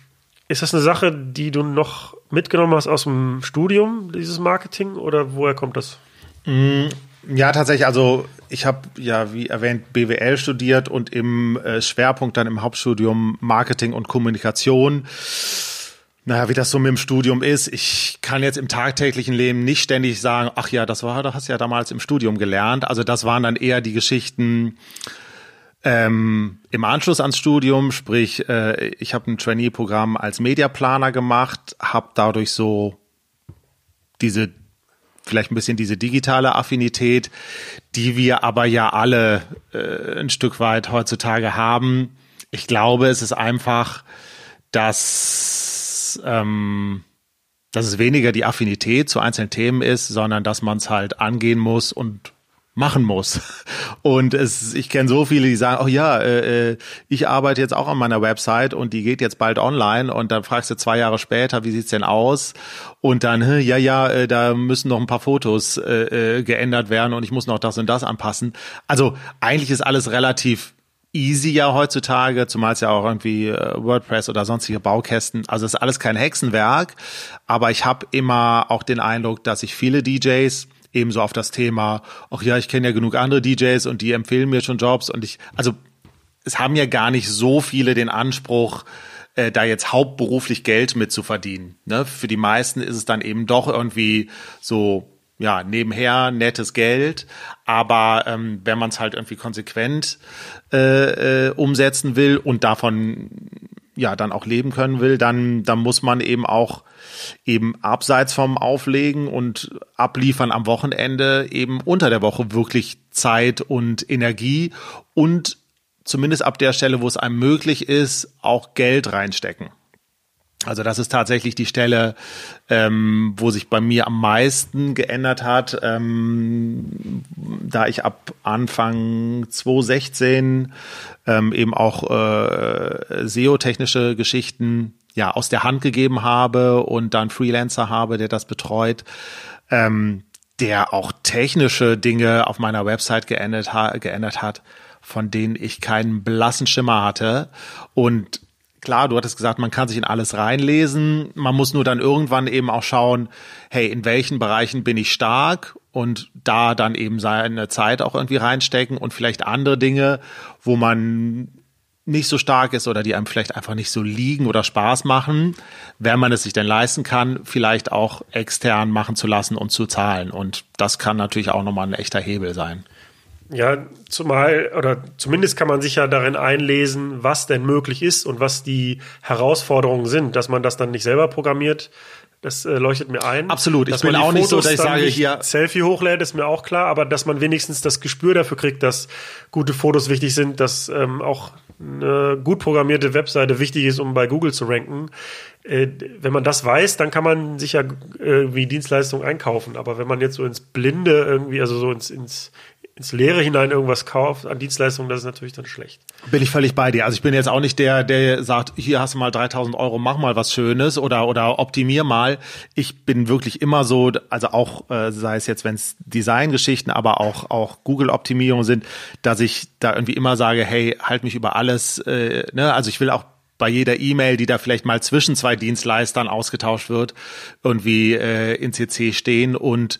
[SPEAKER 1] ist das eine Sache, die du noch mitgenommen hast aus dem Studium, dieses Marketing, oder woher kommt das?
[SPEAKER 2] Mm, ja, tatsächlich. Also ich habe ja, wie erwähnt, BWL studiert und im äh, Schwerpunkt dann im Hauptstudium Marketing und Kommunikation. Naja, wie das so mit dem Studium ist, ich kann jetzt im tagtäglichen Leben nicht ständig sagen, ach ja, das war, das hast du ja damals im Studium gelernt. Also das waren dann eher die Geschichten ähm, im Anschluss ans Studium, sprich, äh, ich habe ein Trainee-Programm als Mediaplaner gemacht, habe dadurch so diese vielleicht ein bisschen diese digitale Affinität, die wir aber ja alle äh, ein Stück weit heutzutage haben. Ich glaube, es ist einfach, dass ähm, dass es weniger die Affinität zu einzelnen Themen ist, sondern dass man es halt angehen muss und machen muss. Und es, ich kenne so viele, die sagen, oh ja, äh, äh, ich arbeite jetzt auch an meiner Website und die geht jetzt bald online und dann fragst du zwei Jahre später, wie sieht's denn aus? Und dann, ja, ja, äh, da müssen noch ein paar Fotos äh, äh, geändert werden und ich muss noch das und das anpassen. Also eigentlich ist alles relativ easy ja heutzutage, zumal es ja auch irgendwie äh, WordPress oder sonstige Baukästen, also ist alles kein Hexenwerk, aber ich habe immer auch den Eindruck, dass sich viele DJs ebenso auf das Thema, ach ja, ich kenne ja genug andere DJs und die empfehlen mir schon Jobs und ich, also es haben ja gar nicht so viele den Anspruch, äh, da jetzt hauptberuflich Geld mit zu verdienen. Ne? Für die meisten ist es dann eben doch irgendwie so ja, nebenher nettes Geld, aber ähm, wenn man es halt irgendwie konsequent äh, äh, umsetzen will und davon ja dann auch leben können will, dann, dann muss man eben auch eben abseits vom Auflegen und Abliefern am Wochenende eben unter der Woche wirklich Zeit und Energie und zumindest ab der Stelle, wo es einem möglich ist, auch Geld reinstecken. Also das ist tatsächlich die Stelle, ähm, wo sich bei mir am meisten geändert hat, ähm, da ich ab Anfang 2016 ähm, eben auch äh, SEO-technische Geschichten ja aus der Hand gegeben habe und dann Freelancer habe, der das betreut. Ähm, der auch technische Dinge auf meiner Website geändert, ha geändert hat, von denen ich keinen blassen Schimmer hatte. Und klar, du hattest gesagt, man kann sich in alles reinlesen. Man muss nur dann irgendwann eben auch schauen, hey, in welchen Bereichen bin ich stark und da dann eben seine Zeit auch irgendwie reinstecken und vielleicht andere Dinge, wo man nicht so stark ist oder die einem vielleicht einfach nicht so liegen oder Spaß machen, wenn man es sich denn leisten kann, vielleicht auch extern machen zu lassen und zu zahlen. Und das kann natürlich auch nochmal ein echter Hebel sein.
[SPEAKER 1] Ja, zumal, oder zumindest kann man sich ja darin einlesen, was denn möglich ist und was die Herausforderungen sind, dass man das dann nicht selber programmiert. Das äh, leuchtet mir ein.
[SPEAKER 2] Absolut. Ich bin auch nicht so, dass ich sage, hier
[SPEAKER 1] Selfie hochlädt, ist mir auch klar, aber dass man wenigstens das Gespür dafür kriegt, dass gute Fotos wichtig sind, dass ähm, auch eine gut programmierte Webseite wichtig ist, um bei Google zu ranken. Äh, wenn man das weiß, dann kann man sich ja irgendwie Dienstleistungen einkaufen. Aber wenn man jetzt so ins Blinde irgendwie, also so ins, ins, ins Leere hinein irgendwas kauft an Dienstleistungen, das ist natürlich dann schlecht.
[SPEAKER 2] Bin ich völlig bei dir. Also ich bin jetzt auch nicht der, der sagt, hier hast du mal 3000 Euro, mach mal was Schönes oder, oder optimier mal. Ich bin wirklich immer so, also auch, äh, sei es jetzt, wenn es Designgeschichten, aber auch, auch Google-Optimierung sind, dass ich da irgendwie immer sage, hey, halt mich über alles, äh, ne, also ich will auch bei jeder E-Mail, die da vielleicht mal zwischen zwei Dienstleistern ausgetauscht wird, irgendwie äh, in CC stehen und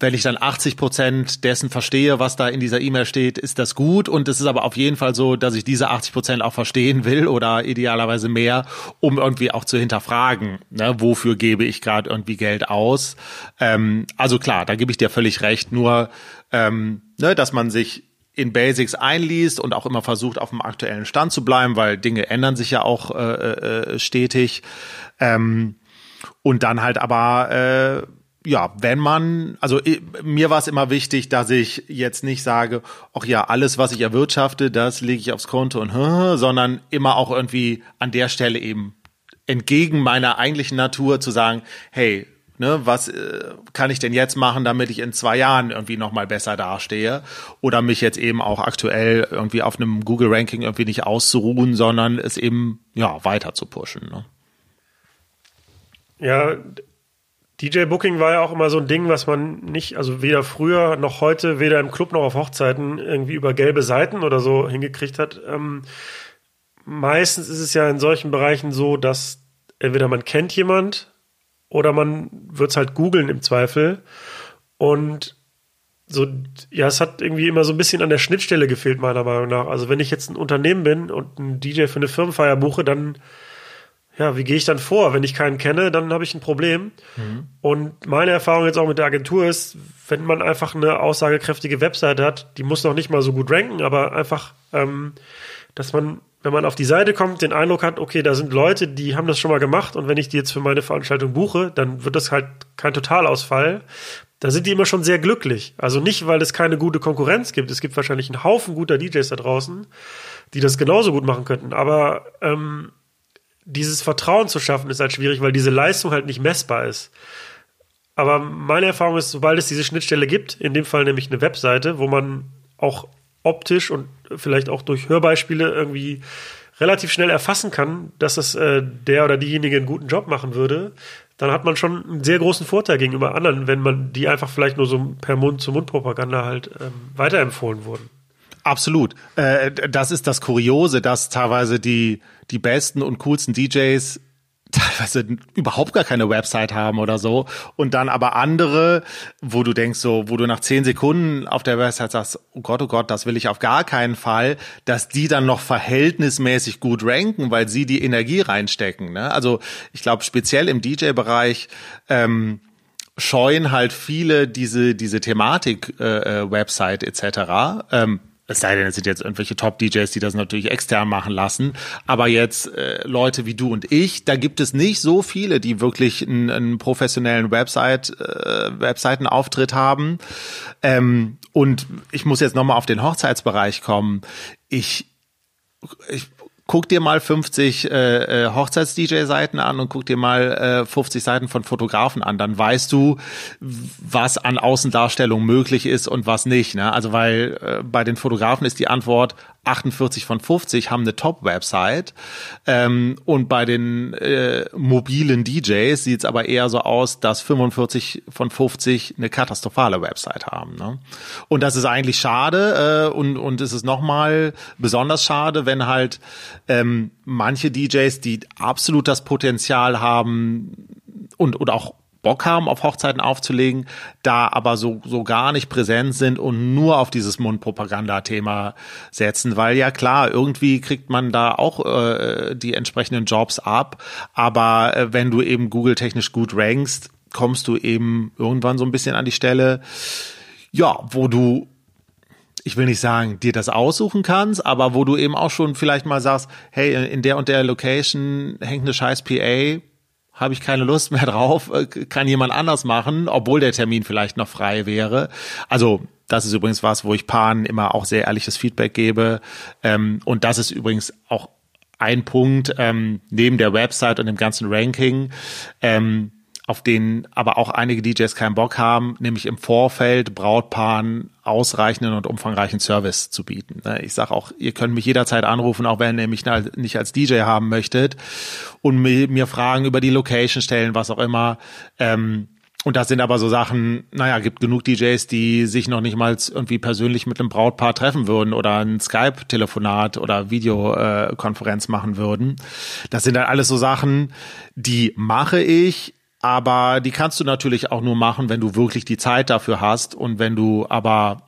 [SPEAKER 2] wenn ich dann 80 Prozent dessen verstehe, was da in dieser E-Mail steht, ist das gut. Und es ist aber auf jeden Fall so, dass ich diese 80 Prozent auch verstehen will oder idealerweise mehr, um irgendwie auch zu hinterfragen, ne, wofür gebe ich gerade irgendwie Geld aus. Ähm, also klar, da gebe ich dir völlig recht. Nur, ähm, ne, dass man sich in Basics einliest und auch immer versucht, auf dem aktuellen Stand zu bleiben, weil Dinge ändern sich ja auch äh, äh, stetig. Ähm, und dann halt aber äh, ja, wenn man, also mir war es immer wichtig, dass ich jetzt nicht sage, ach ja, alles, was ich erwirtschafte, das lege ich aufs Konto und sondern immer auch irgendwie an der Stelle eben entgegen meiner eigentlichen Natur zu sagen, hey, ne, was äh, kann ich denn jetzt machen, damit ich in zwei Jahren irgendwie nochmal besser dastehe oder mich jetzt eben auch aktuell irgendwie auf einem Google Ranking irgendwie nicht auszuruhen, sondern es eben ja weiter zu pushen. Ne?
[SPEAKER 1] Ja, DJ-Booking war ja auch immer so ein Ding, was man nicht, also weder früher noch heute, weder im Club noch auf Hochzeiten irgendwie über gelbe Seiten oder so hingekriegt hat. Ähm, meistens ist es ja in solchen Bereichen so, dass entweder man kennt jemand oder man wird es halt googeln im Zweifel. Und so, ja, es hat irgendwie immer so ein bisschen an der Schnittstelle gefehlt, meiner Meinung nach. Also wenn ich jetzt ein Unternehmen bin und einen DJ für eine Firmenfeier buche, dann ja, wie gehe ich dann vor? Wenn ich keinen kenne, dann habe ich ein Problem. Mhm. Und meine Erfahrung jetzt auch mit der Agentur ist, wenn man einfach eine aussagekräftige Webseite hat, die muss noch nicht mal so gut ranken, aber einfach, ähm, dass man, wenn man auf die Seite kommt, den Eindruck hat, okay, da sind Leute, die haben das schon mal gemacht und wenn ich die jetzt für meine Veranstaltung buche, dann wird das halt kein Totalausfall. Da sind die immer schon sehr glücklich. Also nicht, weil es keine gute Konkurrenz gibt. Es gibt wahrscheinlich einen Haufen guter DJs da draußen, die das genauso gut machen könnten. Aber ähm, dieses Vertrauen zu schaffen, ist halt schwierig, weil diese Leistung halt nicht messbar ist. Aber meine Erfahrung ist, sobald es diese Schnittstelle gibt, in dem Fall nämlich eine Webseite, wo man auch optisch und vielleicht auch durch Hörbeispiele irgendwie relativ schnell erfassen kann, dass es äh, der oder diejenige einen guten Job machen würde, dann hat man schon einen sehr großen Vorteil gegenüber anderen, wenn man die einfach vielleicht nur so per Mund-zu-Mund-Propaganda halt ähm, weiterempfohlen wurden.
[SPEAKER 2] Absolut. Äh, das ist das Kuriose, dass teilweise die, die besten und coolsten DJs teilweise überhaupt gar keine Website haben oder so und dann aber andere, wo du denkst so, wo du nach zehn Sekunden auf der Website sagst, oh Gott, oh Gott, das will ich auf gar keinen Fall, dass die dann noch verhältnismäßig gut ranken, weil sie die Energie reinstecken. Ne? Also ich glaube speziell im DJ-Bereich ähm, scheuen halt viele diese diese Thematik äh, äh Website etc. Ähm, es sei denn, es sind jetzt irgendwelche Top-DJs, die das natürlich extern machen lassen. Aber jetzt äh, Leute wie du und ich, da gibt es nicht so viele, die wirklich einen, einen professionellen Website, äh, Webseitenauftritt haben. Ähm, und ich muss jetzt nochmal auf den Hochzeitsbereich kommen. Ich, ich guck dir mal 50 äh, äh, Hochzeits-DJ-Seiten an und guck dir mal äh, 50 Seiten von Fotografen an, dann weißt du, was an Außendarstellung möglich ist und was nicht. Ne? Also weil äh, bei den Fotografen ist die Antwort 48 von 50 haben eine Top-Website ähm, und bei den äh, mobilen DJs sieht es aber eher so aus, dass 45 von 50 eine katastrophale Website haben. Ne? Und das ist eigentlich schade äh, und und es ist nochmal besonders schade, wenn halt ähm, manche DJs, die absolut das Potenzial haben und und auch Bock haben, auf Hochzeiten aufzulegen, da aber so, so gar nicht präsent sind und nur auf dieses Mundpropaganda-Thema setzen, weil ja klar, irgendwie kriegt man da auch äh, die entsprechenden Jobs ab, aber äh, wenn du eben Google technisch gut rankst, kommst du eben irgendwann so ein bisschen an die Stelle, ja, wo du ich will nicht sagen, dir das aussuchen kannst, aber wo du eben auch schon vielleicht mal sagst, hey, in der und der Location hängt eine scheiß PA, habe ich keine Lust mehr drauf, äh, kann jemand anders machen, obwohl der Termin vielleicht noch frei wäre. Also das ist übrigens was, wo ich Paaren immer auch sehr ehrliches Feedback gebe. Ähm, und das ist übrigens auch ein Punkt ähm, neben der Website und dem ganzen Ranking. Ähm, auf den aber auch einige DJs keinen Bock haben, nämlich im Vorfeld Brautpaaren ausreichenden und umfangreichen Service zu bieten. Ne, ich sage auch, ihr könnt mich jederzeit anrufen, auch wenn ihr mich nicht als DJ haben möchtet und mir Fragen über die Location stellen, was auch immer. Ähm, und das sind aber so Sachen, naja, gibt genug DJs, die sich noch nicht mal irgendwie persönlich mit einem Brautpaar treffen würden oder ein Skype-Telefonat oder Videokonferenz machen würden. Das sind dann alles so Sachen, die mache ich, aber die kannst du natürlich auch nur machen, wenn du wirklich die Zeit dafür hast. Und wenn du aber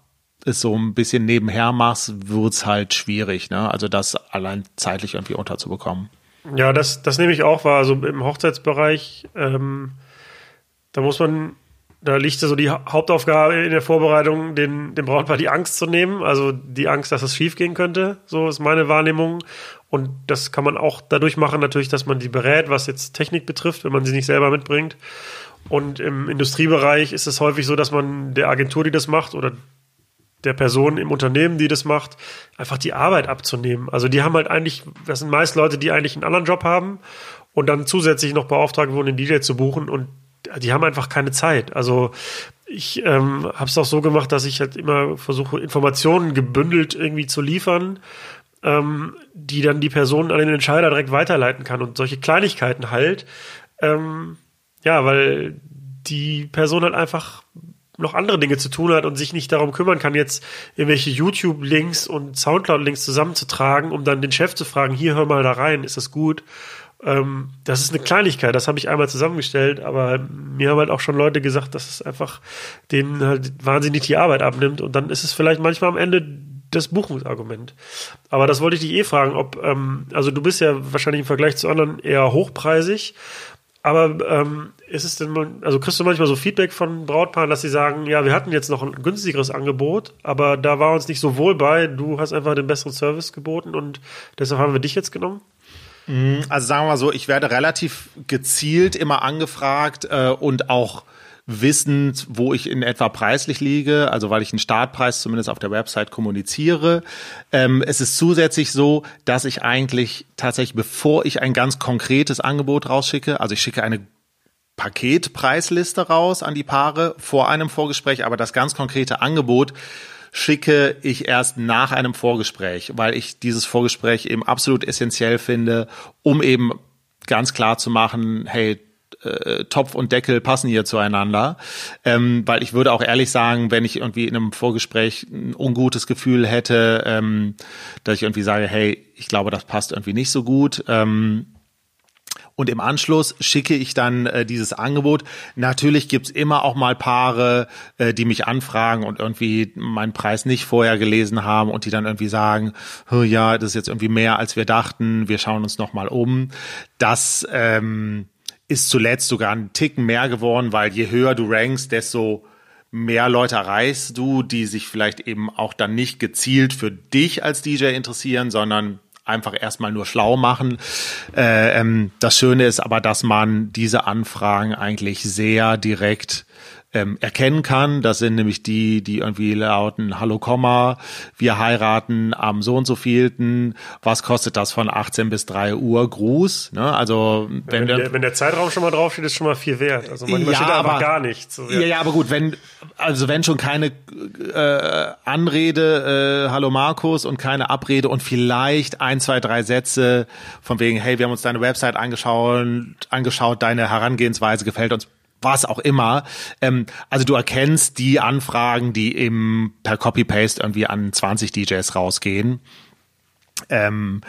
[SPEAKER 2] es so ein bisschen nebenher machst, wird's halt schwierig, ne? Also das allein zeitlich irgendwie unterzubekommen.
[SPEAKER 1] Ja, das, das nehme ich auch wahr. Also im Hochzeitsbereich, ähm, da muss man, da liegt so die Hauptaufgabe in der Vorbereitung, den, dem Brautpaar die Angst zu nehmen. Also die Angst, dass es schief gehen könnte. So ist meine Wahrnehmung. Und das kann man auch dadurch machen, natürlich, dass man die berät, was jetzt Technik betrifft, wenn man sie nicht selber mitbringt. Und im Industriebereich ist es häufig so, dass man der Agentur, die das macht, oder der Person im Unternehmen, die das macht, einfach die Arbeit abzunehmen. Also die haben halt eigentlich, das sind meist Leute, die eigentlich einen anderen Job haben und dann zusätzlich noch beauftragt wurden, den DJ zu buchen und die haben einfach keine Zeit. Also ich ähm, habe es auch so gemacht, dass ich halt immer versuche, Informationen gebündelt irgendwie zu liefern, ähm, die dann die Person an den Entscheider direkt weiterleiten kann und solche Kleinigkeiten halt. Ähm, ja, weil die Person halt einfach noch andere Dinge zu tun hat und sich nicht darum kümmern kann, jetzt irgendwelche YouTube-Links und Soundcloud-Links zusammenzutragen, um dann den Chef zu fragen, hier hör mal da rein, ist das gut? Ähm, das ist eine Kleinigkeit, das habe ich einmal zusammengestellt, aber mir haben halt auch schon Leute gesagt, dass es einfach denen halt wahnsinnig die Arbeit abnimmt und dann ist es vielleicht manchmal am Ende das Buchungsargument. Aber das wollte ich dich eh fragen, ob, ähm, also du bist ja wahrscheinlich im Vergleich zu anderen eher hochpreisig, aber ähm, ist es denn, also kriegst du manchmal so Feedback von Brautpaaren, dass sie sagen, ja, wir hatten jetzt noch ein günstigeres Angebot, aber da war uns nicht so wohl bei, du hast einfach den besseren Service geboten und deshalb haben wir dich jetzt genommen?
[SPEAKER 2] Mhm, also sagen wir mal so, ich werde relativ gezielt immer angefragt äh, und auch wissend, wo ich in etwa preislich liege, also weil ich einen Startpreis zumindest auf der Website kommuniziere. Ähm, es ist zusätzlich so, dass ich eigentlich tatsächlich, bevor ich ein ganz konkretes Angebot rausschicke, also ich schicke eine Paketpreisliste raus an die Paare vor einem Vorgespräch, aber das ganz konkrete Angebot schicke ich erst nach einem Vorgespräch, weil ich dieses Vorgespräch eben absolut essentiell finde, um eben ganz klar zu machen, hey, äh, Topf und Deckel passen hier zueinander. Ähm, weil ich würde auch ehrlich sagen, wenn ich irgendwie in einem Vorgespräch ein ungutes Gefühl hätte, ähm, dass ich irgendwie sage, hey, ich glaube, das passt irgendwie nicht so gut. Ähm, und im Anschluss schicke ich dann äh, dieses Angebot. Natürlich gibt's immer auch mal Paare, äh, die mich anfragen und irgendwie meinen Preis nicht vorher gelesen haben und die dann irgendwie sagen, ja, das ist jetzt irgendwie mehr, als wir dachten, wir schauen uns noch mal um. Das ähm, ist zuletzt sogar ein Ticken mehr geworden, weil je höher du rankst, desto mehr Leute erreichst du, die sich vielleicht eben auch dann nicht gezielt für dich als DJ interessieren, sondern einfach erstmal nur schlau machen. Äh, ähm, das Schöne ist aber, dass man diese Anfragen eigentlich sehr direkt ähm, erkennen kann. Das sind nämlich die, die irgendwie lauten, hallo Komma, wir heiraten am so und so vielten, was kostet das von 18 bis 3 Uhr, Gruß. Ne? Also
[SPEAKER 1] wenn, wenn, der, wenn der Zeitraum schon mal draufsteht, ist schon mal viel wert. Also manchmal ja, steht da einfach gar nichts.
[SPEAKER 2] So, ja. ja, aber gut, wenn, also wenn schon keine äh, Anrede, äh, hallo Markus und keine Abrede und vielleicht ein, zwei, drei Sätze von wegen, hey, wir haben uns deine Website angeschaut, angeschaut, deine Herangehensweise gefällt uns was auch immer. Ähm, also du erkennst die Anfragen, die eben per Copy-Paste irgendwie an 20 DJs rausgehen. Ähm,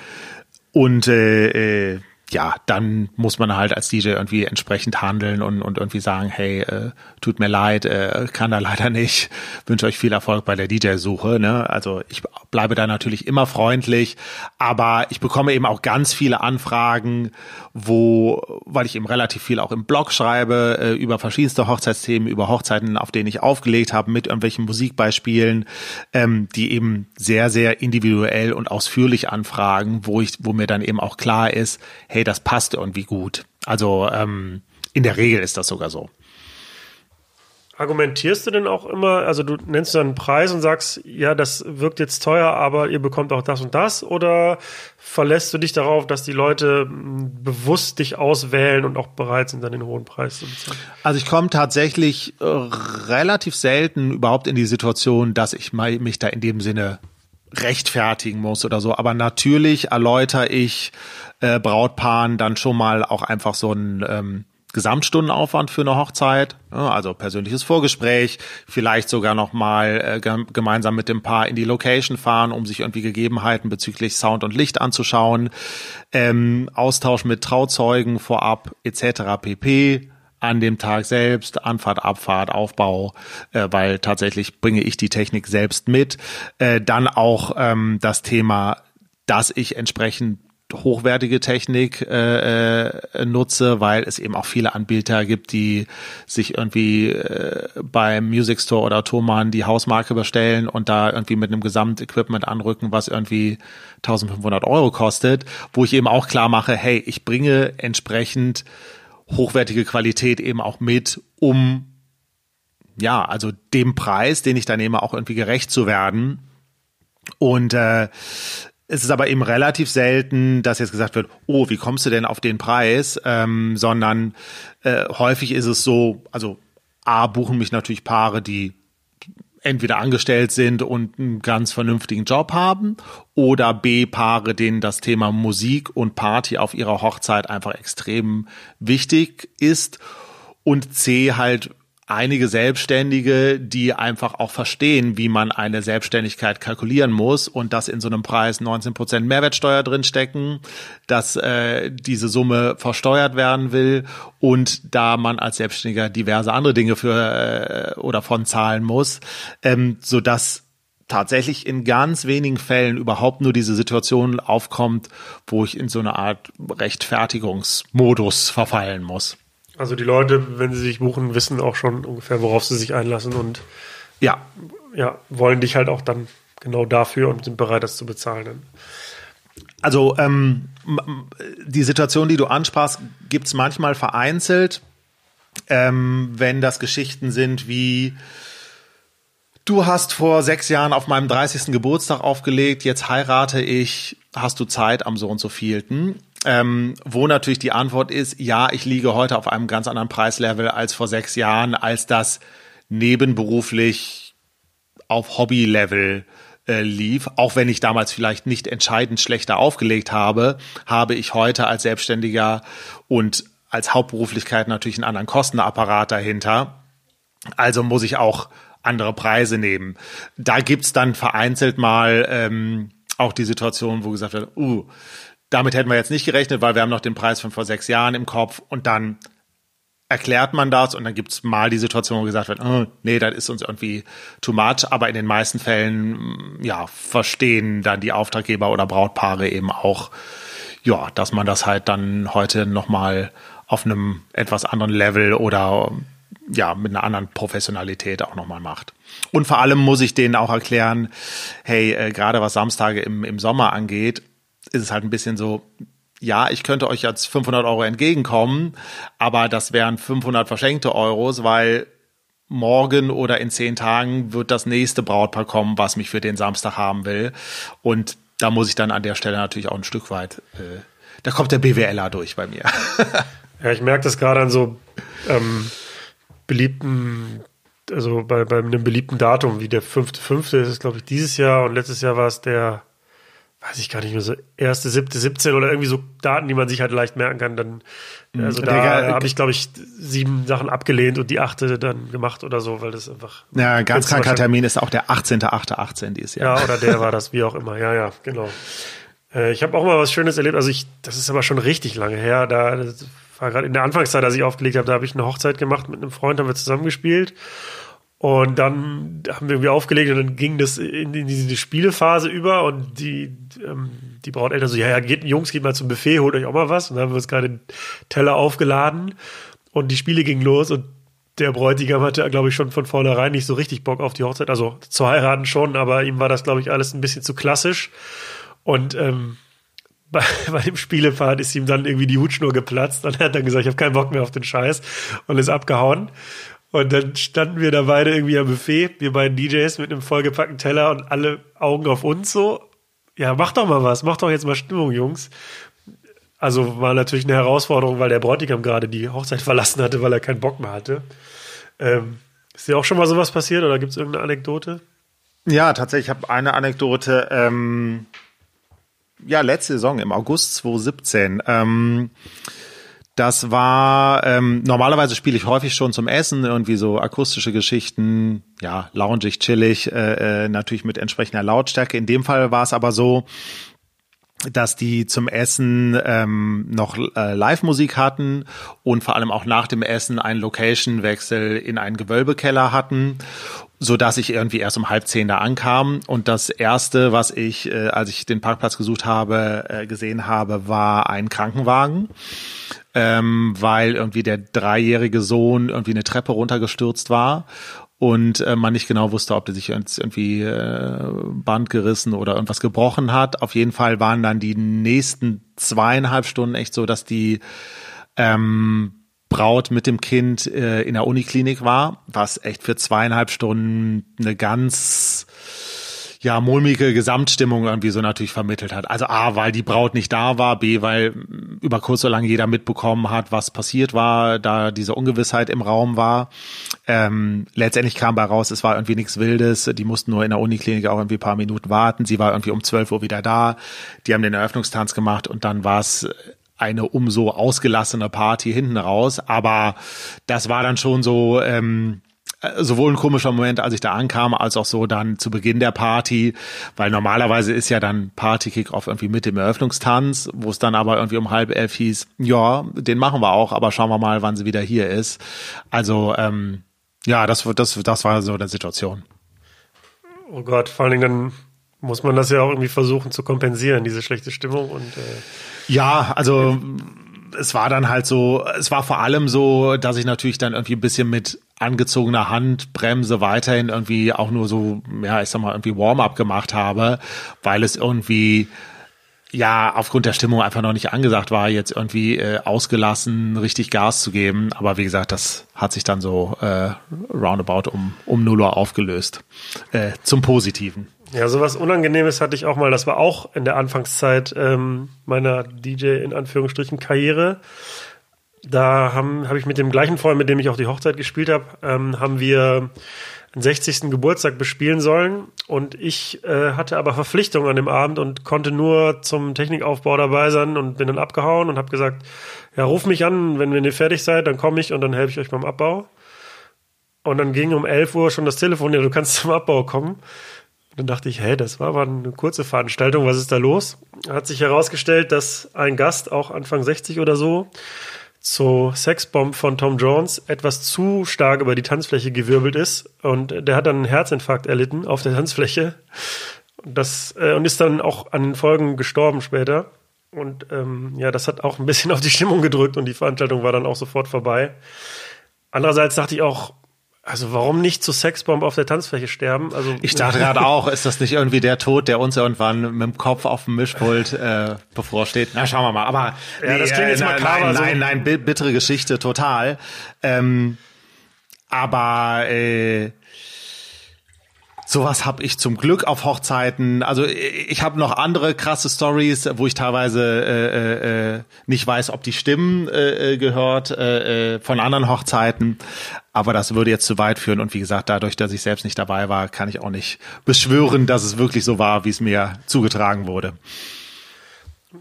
[SPEAKER 2] und äh, äh, ja, dann muss man halt als DJ irgendwie entsprechend handeln und, und irgendwie sagen, hey, äh, tut mir leid, äh, kann da leider nicht, wünsche euch viel Erfolg bei der DJ-Suche. Ne? Also ich bleibe da natürlich immer freundlich, aber ich bekomme eben auch ganz viele Anfragen, wo, weil ich eben relativ viel auch im Blog schreibe, äh, über verschiedenste Hochzeitsthemen, über Hochzeiten, auf denen ich aufgelegt habe, mit irgendwelchen Musikbeispielen, ähm, die eben sehr, sehr individuell und ausführlich anfragen, wo ich, wo mir dann eben auch klar ist, hey, das passt irgendwie gut. Also ähm, in der Regel ist das sogar so.
[SPEAKER 1] Argumentierst du denn auch immer, also du nennst dann einen Preis und sagst, ja, das wirkt jetzt teuer, aber ihr bekommt auch das und das? Oder verlässt du dich darauf, dass die Leute hm, bewusst dich auswählen und auch bereit sind, dann den hohen Preis zu bezahlen?
[SPEAKER 2] Also ich komme tatsächlich äh, relativ selten überhaupt in die Situation, dass ich mich da in dem Sinne rechtfertigen muss oder so. Aber natürlich erläutere ich äh, Brautpaaren dann schon mal auch einfach so ein ähm, Gesamtstundenaufwand für eine Hochzeit, also persönliches Vorgespräch, vielleicht sogar noch mal äh, gemeinsam mit dem Paar in die Location fahren, um sich irgendwie Gegebenheiten bezüglich Sound und Licht anzuschauen, ähm, Austausch mit Trauzeugen vorab etc. pp an dem Tag selbst, Anfahrt, Abfahrt, Aufbau, äh, weil tatsächlich bringe ich die Technik selbst mit. Äh, dann auch ähm, das Thema, dass ich entsprechend hochwertige Technik äh, äh, nutze, weil es eben auch viele Anbieter gibt, die sich irgendwie äh, beim Music Store oder Thomann die Hausmarke bestellen und da irgendwie mit einem Gesamtequipment anrücken, was irgendwie 1500 Euro kostet, wo ich eben auch klar mache, hey, ich bringe entsprechend hochwertige Qualität eben auch mit, um ja, also dem Preis, den ich da nehme, auch irgendwie gerecht zu werden. Und äh, es ist aber eben relativ selten, dass jetzt gesagt wird, oh, wie kommst du denn auf den Preis? Ähm, sondern äh, häufig ist es so, also A, buchen mich natürlich Paare, die entweder angestellt sind und einen ganz vernünftigen Job haben oder B, Paare, denen das Thema Musik und Party auf ihrer Hochzeit einfach extrem wichtig ist und C, halt einige Selbstständige, die einfach auch verstehen, wie man eine Selbstständigkeit kalkulieren muss und dass in so einem Preis 19 Prozent Mehrwertsteuer drinstecken, dass äh, diese Summe versteuert werden will und da man als Selbstständiger diverse andere Dinge für äh, oder von zahlen muss, ähm, so dass tatsächlich in ganz wenigen Fällen überhaupt nur diese Situation aufkommt, wo ich in so eine Art Rechtfertigungsmodus verfallen muss.
[SPEAKER 1] Also die Leute, wenn sie sich buchen, wissen auch schon ungefähr, worauf sie sich einlassen und ja, ja, wollen dich halt auch dann genau dafür und sind bereit, das zu bezahlen.
[SPEAKER 2] Also ähm, die Situation, die du ansprachst, gibt es manchmal vereinzelt, ähm, wenn das Geschichten sind wie Du hast vor sechs Jahren auf meinem 30. Geburtstag aufgelegt, jetzt heirate ich, hast du Zeit am so und so vielten? Ähm, wo natürlich die Antwort ist, ja, ich liege heute auf einem ganz anderen Preislevel als vor sechs Jahren, als das nebenberuflich auf Hobby-Level äh, lief. Auch wenn ich damals vielleicht nicht entscheidend schlechter aufgelegt habe, habe ich heute als Selbstständiger und als Hauptberuflichkeit natürlich einen anderen Kostenapparat dahinter. Also muss ich auch andere Preise nehmen. Da gibt's dann vereinzelt mal ähm, auch die Situation, wo gesagt wird, uh, damit hätten wir jetzt nicht gerechnet, weil wir haben noch den Preis von vor sechs Jahren im Kopf und dann erklärt man das und dann gibt es mal die Situation, wo gesagt wird, oh, nee, das ist uns irgendwie too much, aber in den meisten Fällen ja, verstehen dann die Auftraggeber oder Brautpaare eben auch, ja, dass man das halt dann heute nochmal auf einem etwas anderen Level oder ja, mit einer anderen Professionalität auch nochmal macht. Und vor allem muss ich denen auch erklären, hey, äh, gerade was Samstage im, im Sommer angeht, ist es halt ein bisschen so, ja, ich könnte euch jetzt 500 Euro entgegenkommen, aber das wären 500 verschenkte Euros, weil morgen oder in zehn Tagen wird das nächste Brautpaar kommen, was mich für den Samstag haben will. Und da muss ich dann an der Stelle natürlich auch ein Stück weit, äh, da kommt der BWLer durch bei mir.
[SPEAKER 1] ja, ich merke das gerade an so ähm, beliebten, also bei, bei einem beliebten Datum, wie der fünfte, fünfte ist es, glaube ich, dieses Jahr und letztes Jahr war es der weiß ich gar nicht mehr, so erste, siebte, 17 oder irgendwie so Daten, die man sich halt leicht merken kann. Dann, mhm. also da habe ich, glaube ich, sieben Sachen abgelehnt und die achte dann gemacht oder so, weil das einfach.
[SPEAKER 2] Ja, ganz kranker Termin ist auch der 18.8.18 dieses Jahr.
[SPEAKER 1] Ja, oder der war das, wie auch immer. Ja, ja, genau. Äh, ich habe auch mal was Schönes erlebt. Also ich, das ist aber schon richtig lange her. Da war gerade in der Anfangszeit, als ich aufgelegt habe, da habe ich eine Hochzeit gemacht mit einem Freund, haben wir zusammengespielt. Und dann haben wir irgendwie aufgelegt und dann ging das in, diese Spielephase über und die, ähm, die Brauteltern so, ja, ja, geht, Jungs, geht mal zum Buffet, holt euch auch mal was. Und dann haben wir uns gerade den Teller aufgeladen und die Spiele gingen los und der Bräutigam hatte, glaube ich, schon von vornherein nicht so richtig Bock auf die Hochzeit. Also zu heiraten schon, aber ihm war das, glaube ich, alles ein bisschen zu klassisch. Und ähm, bei, bei dem Spielepfad ist ihm dann irgendwie die Hutschnur geplatzt und er hat dann gesagt, ich habe keinen Bock mehr auf den Scheiß und ist abgehauen. Und dann standen wir da beide irgendwie am Buffet, wir beiden DJs mit einem vollgepackten Teller und alle Augen auf uns so. Ja, mach doch mal was, mach doch jetzt mal Stimmung, Jungs. Also war natürlich eine Herausforderung, weil der Bräutigam gerade die Hochzeit verlassen hatte, weil er keinen Bock mehr hatte. Ähm, ist dir auch schon mal sowas passiert oder gibt es irgendeine Anekdote?
[SPEAKER 2] Ja, tatsächlich, ich habe eine Anekdote. Ähm, ja, letzte Saison im August 2017. Ähm, das war, ähm, normalerweise spiele ich häufig schon zum Essen, irgendwie so akustische Geschichten, ja, loungig, chillig, äh, äh, natürlich mit entsprechender Lautstärke. In dem Fall war es aber so, dass die zum Essen ähm, noch äh, Live-Musik hatten und vor allem auch nach dem Essen einen Location-Wechsel in einen Gewölbekeller hatten, so dass ich irgendwie erst um halb zehn da ankam. Und das erste, was ich, äh, als ich den Parkplatz gesucht habe, äh, gesehen habe, war ein Krankenwagen ähm, weil irgendwie der dreijährige Sohn irgendwie eine Treppe runtergestürzt war und äh, man nicht genau wusste, ob der sich irgendwie äh, Band gerissen oder irgendwas gebrochen hat. Auf jeden Fall waren dann die nächsten zweieinhalb Stunden echt so, dass die ähm, Braut mit dem Kind äh, in der Uniklinik war, was echt für zweieinhalb Stunden eine ganz ja, mulmige Gesamtstimmung irgendwie so natürlich vermittelt hat. Also A, weil die Braut nicht da war, B, weil über kurz oder lang jeder mitbekommen hat, was passiert war, da diese Ungewissheit im Raum war. Ähm, letztendlich kam bei raus, es war irgendwie nichts Wildes, die mussten nur in der Uniklinik auch irgendwie ein paar Minuten warten. Sie war irgendwie um 12 Uhr wieder da, die haben den Eröffnungstanz gemacht und dann war es eine umso ausgelassene Party hinten raus. Aber das war dann schon so, ähm, äh, sowohl ein komischer Moment, als ich da ankam, als auch so dann zu Beginn der Party, weil normalerweise ist ja dann Party-Kick-Off irgendwie mit dem Eröffnungstanz, wo es dann aber irgendwie um halb elf hieß, ja, den machen wir auch, aber schauen wir mal, wann sie wieder hier ist. Also, ähm, ja, das, das, das war so eine Situation.
[SPEAKER 1] Oh Gott, vor allen Dingen dann muss man das ja auch irgendwie versuchen zu kompensieren, diese schlechte Stimmung und äh
[SPEAKER 2] ja, also es war dann halt so, es war vor allem so, dass ich natürlich dann irgendwie ein bisschen mit angezogener Handbremse weiterhin irgendwie auch nur so, ja, ich sag mal, irgendwie Warm-up gemacht habe, weil es irgendwie ja aufgrund der Stimmung einfach noch nicht angesagt war, jetzt irgendwie äh, ausgelassen richtig Gas zu geben. Aber wie gesagt, das hat sich dann so äh, roundabout um, um 0 Uhr aufgelöst. Äh, zum Positiven.
[SPEAKER 1] Ja, sowas Unangenehmes hatte ich auch mal. Das war auch in der Anfangszeit ähm, meiner DJ in Anführungsstrichen Karriere. Da habe ich mit dem gleichen Freund, mit dem ich auch die Hochzeit gespielt habe, ähm, haben wir einen 60. Geburtstag bespielen sollen und ich äh, hatte aber Verpflichtungen an dem Abend und konnte nur zum Technikaufbau dabei sein und bin dann abgehauen und habe gesagt, ja, ruf mich an, wenn ihr fertig seid, dann komme ich und dann helfe ich euch beim Abbau. Und dann ging um 11 Uhr schon das Telefon, ja, du kannst zum Abbau kommen. Dann dachte ich, hä, das war aber eine kurze Veranstaltung, was ist da los? Hat sich herausgestellt, dass ein Gast, auch Anfang 60 oder so, zur Sexbomb von Tom Jones etwas zu stark über die Tanzfläche gewirbelt ist und der hat dann einen Herzinfarkt erlitten auf der Tanzfläche das, äh, und ist dann auch an den Folgen gestorben später. Und ähm, ja, das hat auch ein bisschen auf die Stimmung gedrückt und die Veranstaltung war dann auch sofort vorbei. Andererseits dachte ich auch, also warum nicht zu Sexbomb auf der Tanzfläche sterben? Also
[SPEAKER 2] ich dachte gerade auch, ist das nicht irgendwie der Tod, der uns irgendwann mit dem Kopf auf dem Mischpult äh, bevorsteht? Na, schauen wir mal. Aber
[SPEAKER 1] ja, das klingt jetzt
[SPEAKER 2] äh,
[SPEAKER 1] makaber.
[SPEAKER 2] Nein, nein, nein, nein, bittere Geschichte, total. Ähm, aber äh, Sowas habe ich zum Glück auf Hochzeiten. Also ich habe noch andere krasse Stories, wo ich teilweise äh, äh, nicht weiß, ob die Stimmen äh, gehört äh, von anderen Hochzeiten. Aber das würde jetzt zu weit führen. Und wie gesagt, dadurch, dass ich selbst nicht dabei war, kann ich auch nicht beschwören, dass es wirklich so war, wie es mir zugetragen wurde.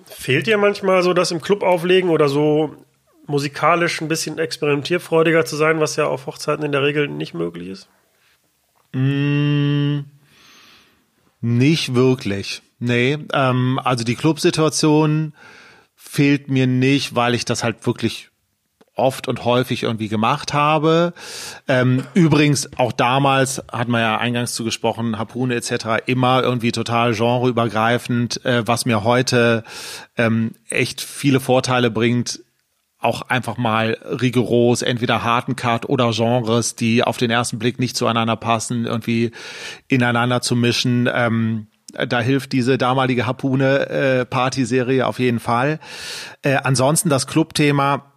[SPEAKER 1] Fehlt dir manchmal so das im Club auflegen oder so musikalisch ein bisschen experimentierfreudiger zu sein, was ja auf Hochzeiten in der Regel nicht möglich ist?
[SPEAKER 2] Mm, nicht wirklich. Nee, ähm, also die Clubsituation fehlt mir nicht, weil ich das halt wirklich oft und häufig irgendwie gemacht habe. Ähm, übrigens, auch damals hat man ja eingangs zugesprochen, Harpune etc. immer irgendwie total genreübergreifend, äh, was mir heute ähm, echt viele Vorteile bringt, auch einfach mal rigoros, entweder harten Cut oder Genres, die auf den ersten Blick nicht zueinander passen, irgendwie ineinander zu mischen. Ähm, da hilft diese damalige Harpune-Party-Serie äh, auf jeden Fall. Äh, ansonsten das Clubthema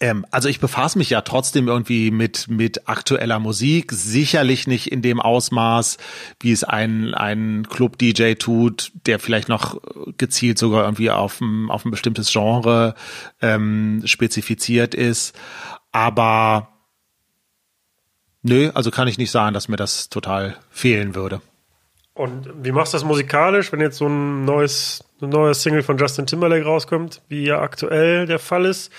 [SPEAKER 2] ähm, also ich befasse mich ja trotzdem irgendwie mit, mit aktueller Musik, sicherlich nicht in dem Ausmaß, wie es ein, ein Club-DJ tut, der vielleicht noch gezielt sogar irgendwie auf ein, auf ein bestimmtes Genre ähm, spezifiziert ist. Aber nö, also kann ich nicht sagen, dass mir das total fehlen würde.
[SPEAKER 1] Und wie machst du das musikalisch, wenn jetzt so ein neues, ein neues Single von Justin Timberlake rauskommt, wie ja aktuell der Fall ist?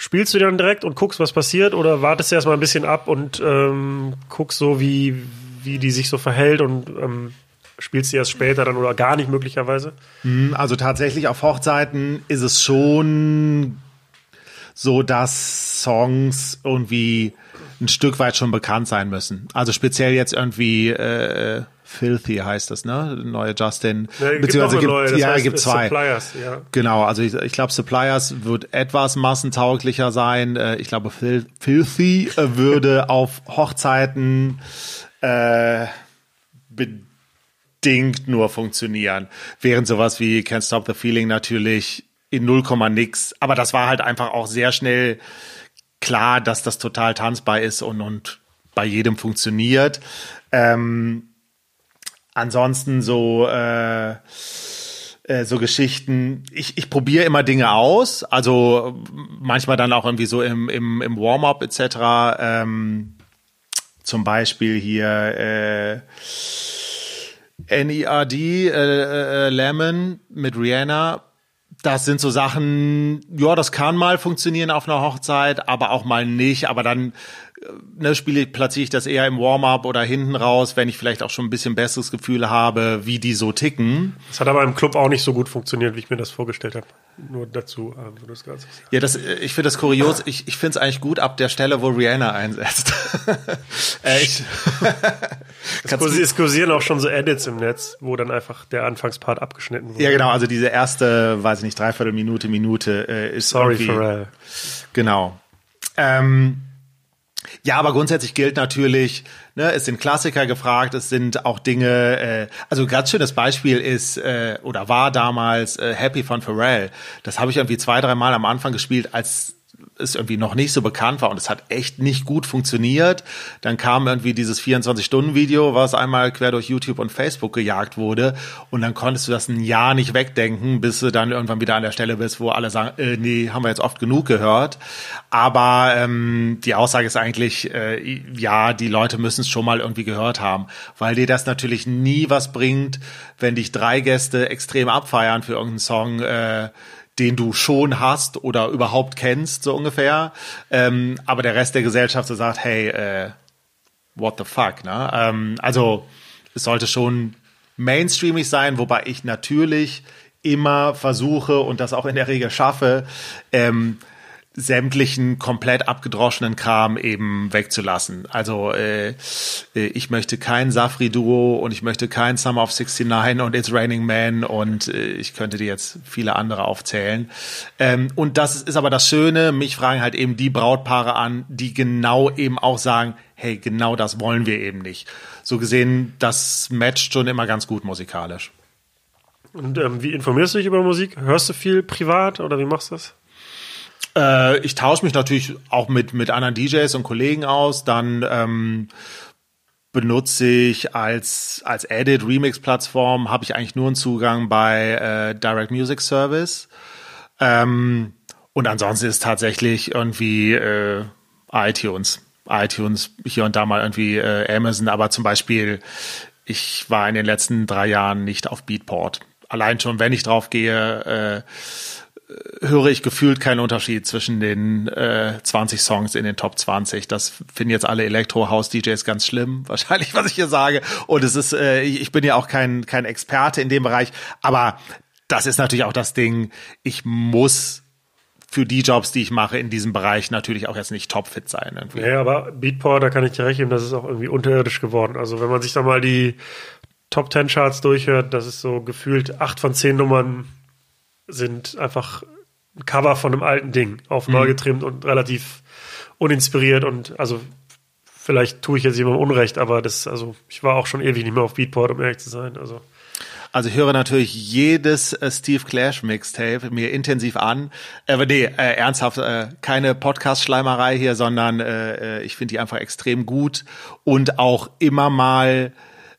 [SPEAKER 1] Spielst du dann direkt und guckst, was passiert, oder wartest du erstmal ein bisschen ab und ähm, guckst so, wie, wie die sich so verhält und ähm, spielst du erst später dann oder gar nicht möglicherweise?
[SPEAKER 2] Hm, also tatsächlich auf Hochzeiten ist es schon so, dass Songs irgendwie ein Stück weit schon bekannt sein müssen. Also speziell jetzt irgendwie äh, Filthy heißt das, ne? Neue Justin.
[SPEAKER 1] Ja,
[SPEAKER 2] Beziehungsweise
[SPEAKER 1] gibt, neue,
[SPEAKER 2] ja,
[SPEAKER 1] heißt,
[SPEAKER 2] gibt zwei.
[SPEAKER 1] Suppliers, ja.
[SPEAKER 2] Genau, also ich, ich glaube, Suppliers wird etwas massentauglicher sein. Äh, Ich glaube, Fil Filthy äh, würde auf Hochzeiten äh, bedingt nur funktionieren. Während sowas wie Can't Stop the Feeling natürlich in 0, nix. Aber das war halt einfach auch sehr schnell klar, dass das total tanzbar ist und, und bei jedem funktioniert. Ähm, ansonsten so äh, äh, so Geschichten. Ich, ich probiere immer Dinge aus, also manchmal dann auch irgendwie so im, im, im Warm-up etc. Ähm, zum Beispiel hier äh, NERD äh, äh, Lemon mit Rihanna. Das sind so Sachen, ja, das kann mal funktionieren auf einer Hochzeit, aber auch mal nicht. Aber dann ne, spiele platziere ich das eher im Warm-up oder hinten raus, wenn ich vielleicht auch schon ein bisschen besseres Gefühl habe, wie die so ticken.
[SPEAKER 1] Das hat aber im Club auch nicht so gut funktioniert, wie ich mir das vorgestellt habe. Nur dazu, äh, das Ganze.
[SPEAKER 2] Ja, das, ich finde das kurios. Ich, ich finde es eigentlich gut ab der Stelle, wo Rihanna einsetzt.
[SPEAKER 1] äh, es, kursieren, es kursieren auch schon so Edits im Netz, wo dann einfach der Anfangspart abgeschnitten wurde.
[SPEAKER 2] Ja, genau. Also diese erste, weiß ich nicht, dreiviertel Minute, Minute äh, ist
[SPEAKER 1] Sorry, Pharrell.
[SPEAKER 2] Genau. Ähm, ja, aber grundsätzlich gilt natürlich, ne, es sind Klassiker gefragt, es sind auch Dinge, äh, also ganz schönes Beispiel ist äh, oder war damals äh, Happy von Pharrell. Das habe ich irgendwie zwei, drei Mal am Anfang gespielt, als es irgendwie noch nicht so bekannt war und es hat echt nicht gut funktioniert. Dann kam irgendwie dieses 24-Stunden-Video, was einmal quer durch YouTube und Facebook gejagt wurde und dann konntest du das ein Jahr nicht wegdenken, bis du dann irgendwann wieder an der Stelle bist, wo alle sagen, äh, nee, haben wir jetzt oft genug gehört. Aber ähm, die Aussage ist eigentlich, äh, ja, die Leute müssen es schon mal irgendwie gehört haben, weil dir das natürlich nie was bringt, wenn dich drei Gäste extrem abfeiern für irgendeinen Song, äh, den du schon hast oder überhaupt kennst, so ungefähr. Ähm, aber der Rest der Gesellschaft so sagt, hey, äh, what the fuck, ne? Ähm, also es sollte schon mainstreamig sein, wobei ich natürlich immer versuche und das auch in der Regel schaffe, ähm, sämtlichen komplett abgedroschenen Kram eben wegzulassen. Also äh, äh, ich möchte kein Safri-Duo und ich möchte kein Summer of 69 und It's Raining Man und äh, ich könnte dir jetzt viele andere aufzählen. Ähm, und das ist aber das Schöne, mich fragen halt eben die Brautpaare an, die genau eben auch sagen, hey, genau das wollen wir eben nicht. So gesehen, das matcht schon immer ganz gut musikalisch.
[SPEAKER 1] Und ähm, wie informierst du dich über Musik? Hörst du viel privat oder wie machst du das?
[SPEAKER 2] Äh, ich tausche mich natürlich auch mit, mit anderen DJs und Kollegen aus. Dann ähm, benutze ich als, als Edit Remix Plattform, habe ich eigentlich nur einen Zugang bei äh, Direct Music Service. Ähm, und ansonsten ist tatsächlich irgendwie äh, iTunes. iTunes, hier und da mal irgendwie äh, Amazon, aber zum Beispiel, ich war in den letzten drei Jahren nicht auf Beatport. Allein schon, wenn ich drauf gehe, äh, höre ich gefühlt keinen Unterschied zwischen den äh, 20 Songs in den Top 20. Das finden jetzt alle Elektro-House-DJs ganz schlimm, wahrscheinlich, was ich hier sage. Und es ist, äh, ich bin ja auch kein, kein Experte in dem Bereich, aber das ist natürlich auch das Ding, ich muss für die Jobs, die ich mache in diesem Bereich, natürlich auch jetzt nicht topfit sein.
[SPEAKER 1] Irgendwie. Ja, aber Beatport, da kann ich dir recht geben, das ist auch irgendwie unterirdisch geworden. Also wenn man sich da mal die Top 10 Charts durchhört, das ist so gefühlt acht von zehn Nummern sind einfach ein Cover von einem alten Ding auf mhm. neu getrimmt und relativ uninspiriert und also vielleicht tue ich jetzt jemandem Unrecht, aber das, also ich war auch schon ewig nicht mehr auf Beatport, um ehrlich zu sein. Also.
[SPEAKER 2] Also ich höre natürlich jedes äh, Steve Clash Mixtape mir intensiv an. Äh, aber nee, äh, ernsthaft, äh, keine Podcast-Schleimerei hier, sondern äh, äh, ich finde die einfach extrem gut und auch immer mal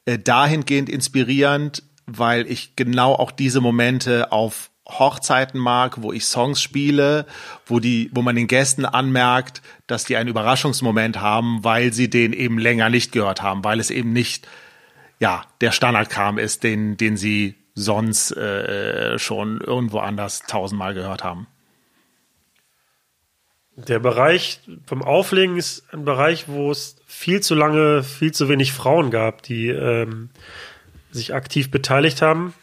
[SPEAKER 2] äh, dahingehend inspirierend, weil ich genau auch diese Momente auf Hochzeiten mag, wo ich Songs spiele, wo die, wo man den Gästen anmerkt, dass die einen Überraschungsmoment haben, weil sie den eben länger nicht gehört haben, weil es eben nicht, ja, der Standardkram ist, den, den sie sonst äh, schon irgendwo anders tausendmal gehört haben.
[SPEAKER 1] Der Bereich vom Auflegen ist ein Bereich, wo es viel zu lange viel zu wenig Frauen gab, die ähm, sich aktiv beteiligt haben.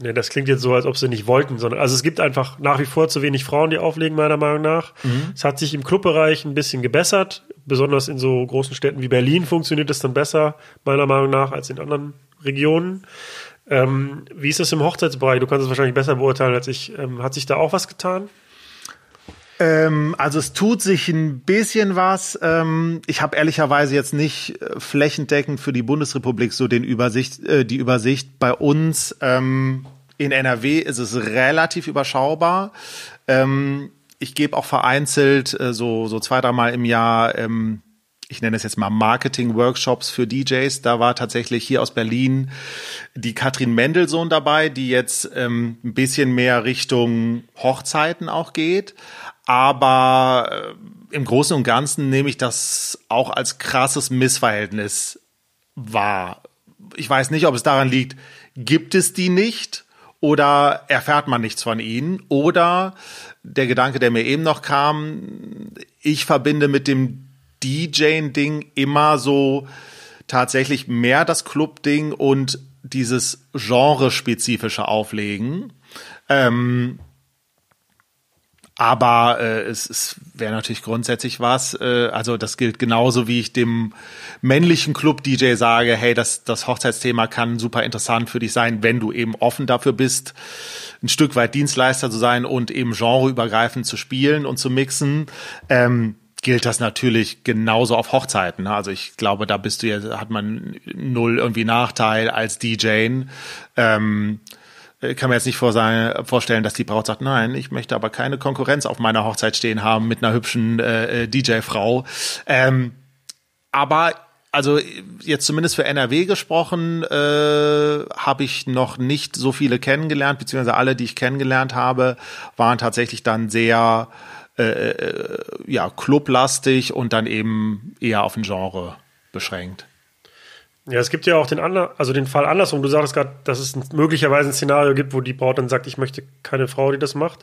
[SPEAKER 1] Ne, das klingt jetzt so, als ob sie nicht wollten, sondern also es gibt einfach nach wie vor zu wenig Frauen, die auflegen, meiner Meinung nach. Mhm. Es hat sich im Clubbereich ein bisschen gebessert, besonders in so großen Städten wie Berlin funktioniert es dann besser, meiner Meinung nach, als in anderen Regionen. Ähm, wie ist es im Hochzeitsbereich? Du kannst es wahrscheinlich besser beurteilen als ich. Ähm, hat sich da auch was getan?
[SPEAKER 2] Ähm, also es tut sich ein bisschen was. Ähm, ich habe ehrlicherweise jetzt nicht äh, flächendeckend für die Bundesrepublik so den Übersicht, äh, die Übersicht. Bei uns ähm, in NRW ist es relativ überschaubar. Ähm, ich gebe auch vereinzelt äh, so so zwei dreimal im Jahr ähm, ich nenne es jetzt mal Marketing-Workshops für DJs. Da war tatsächlich hier aus Berlin die Katrin Mendelssohn dabei, die jetzt ähm, ein bisschen mehr Richtung Hochzeiten auch geht. Aber äh, im Großen und Ganzen nehme ich das auch als krasses Missverhältnis wahr. Ich weiß nicht, ob es daran liegt, gibt es die nicht oder erfährt man nichts von ihnen oder der Gedanke, der mir eben noch kam, ich verbinde mit dem DJ-Ding immer so tatsächlich mehr das Club-Ding und dieses genre-spezifische Auflegen. Ähm, aber äh, es, es wäre natürlich grundsätzlich was. Äh, also das gilt genauso, wie ich dem männlichen Club-DJ sage, hey, das, das Hochzeitsthema kann super interessant für dich sein, wenn du eben offen dafür bist, ein Stück weit Dienstleister zu sein und eben genreübergreifend zu spielen und zu mixen. Ähm, gilt das natürlich genauso auf Hochzeiten. Ne? Also ich glaube, da bist du ja, hat man null irgendwie Nachteil als DJ. Ähm, kann mir jetzt nicht vorstellen, dass die Braut sagt, nein, ich möchte aber keine Konkurrenz auf meiner Hochzeit stehen haben mit einer hübschen äh, äh DJ-Frau. Ähm, aber also jetzt zumindest für NRW gesprochen, äh, habe ich noch nicht so viele kennengelernt, beziehungsweise alle, die ich kennengelernt habe, waren tatsächlich dann sehr äh, äh ja clublastig und dann eben eher auf ein Genre beschränkt.
[SPEAKER 1] Ja, es gibt ja auch den, Ander also den Fall andersrum. Du sagtest gerade, dass es möglicherweise ein Szenario gibt, wo die Braut dann sagt, ich möchte keine Frau, die das macht.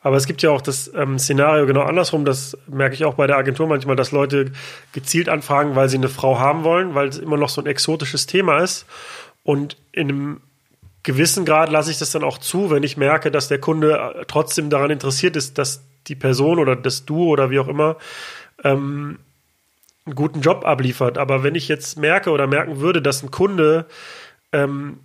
[SPEAKER 1] Aber es gibt ja auch das ähm, Szenario genau andersrum. Das merke ich auch bei der Agentur manchmal, dass Leute gezielt anfragen, weil sie eine Frau haben wollen, weil es immer noch so ein exotisches Thema ist. Und in einem gewissen Grad lasse ich das dann auch zu, wenn ich merke, dass der Kunde äh, trotzdem daran interessiert ist, dass die Person oder das Du oder wie auch immer ähm, einen guten Job abliefert. Aber wenn ich jetzt merke oder merken würde, dass ein Kunde ähm,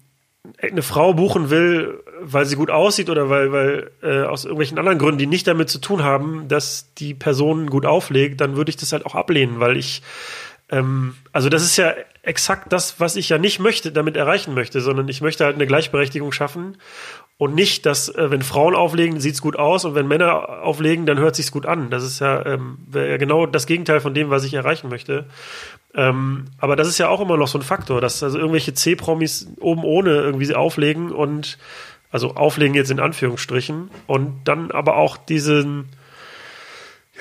[SPEAKER 1] eine Frau buchen will, weil sie gut aussieht oder weil, weil äh, aus irgendwelchen anderen Gründen, die nicht damit zu tun haben, dass die Person gut auflegt, dann würde ich das halt auch ablehnen, weil ich ähm, also das ist ja exakt das, was ich ja nicht möchte, damit erreichen möchte, sondern ich möchte halt eine Gleichberechtigung schaffen und nicht, dass äh, wenn Frauen auflegen, sieht's gut aus und wenn Männer auflegen, dann hört sich's gut an. Das ist ja, ähm, ja genau das Gegenteil von dem, was ich erreichen möchte. Ähm, aber das ist ja auch immer noch so ein Faktor, dass also irgendwelche C-Promis oben ohne irgendwie auflegen und also auflegen jetzt in Anführungsstrichen und dann aber auch diesen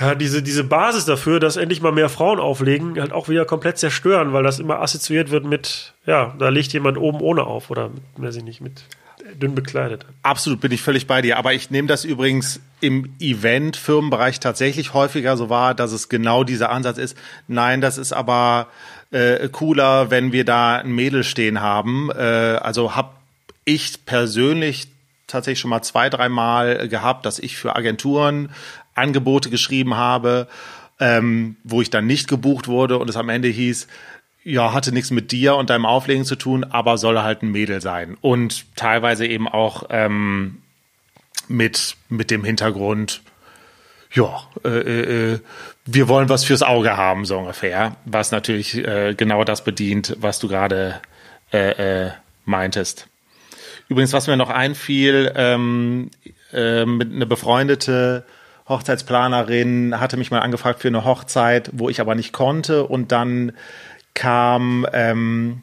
[SPEAKER 1] ja, diese, diese Basis dafür, dass endlich mal mehr Frauen auflegen, halt auch wieder komplett zerstören, weil das immer assoziiert wird mit, ja, da legt jemand oben ohne auf oder weiß ich nicht, mit dünn bekleidet.
[SPEAKER 2] Absolut bin ich völlig bei dir. Aber ich nehme das übrigens im Event-Firmenbereich tatsächlich häufiger so wahr, dass es genau dieser Ansatz ist. Nein, das ist aber äh, cooler, wenn wir da ein Mädel stehen haben. Äh, also habe ich persönlich tatsächlich schon mal zwei, dreimal gehabt, dass ich für Agenturen Angebote geschrieben habe, ähm, wo ich dann nicht gebucht wurde und es am Ende hieß, ja, hatte nichts mit dir und deinem Auflegen zu tun, aber soll halt ein Mädel sein. Und teilweise eben auch ähm, mit, mit dem Hintergrund, ja, äh, äh, wir wollen was fürs Auge haben, so ungefähr. Was natürlich äh, genau das bedient, was du gerade äh, äh, meintest. Übrigens, was mir noch einfiel, ähm, äh, mit eine befreundete Hochzeitsplanerin hatte mich mal angefragt für eine Hochzeit, wo ich aber nicht konnte. Und dann kam ähm,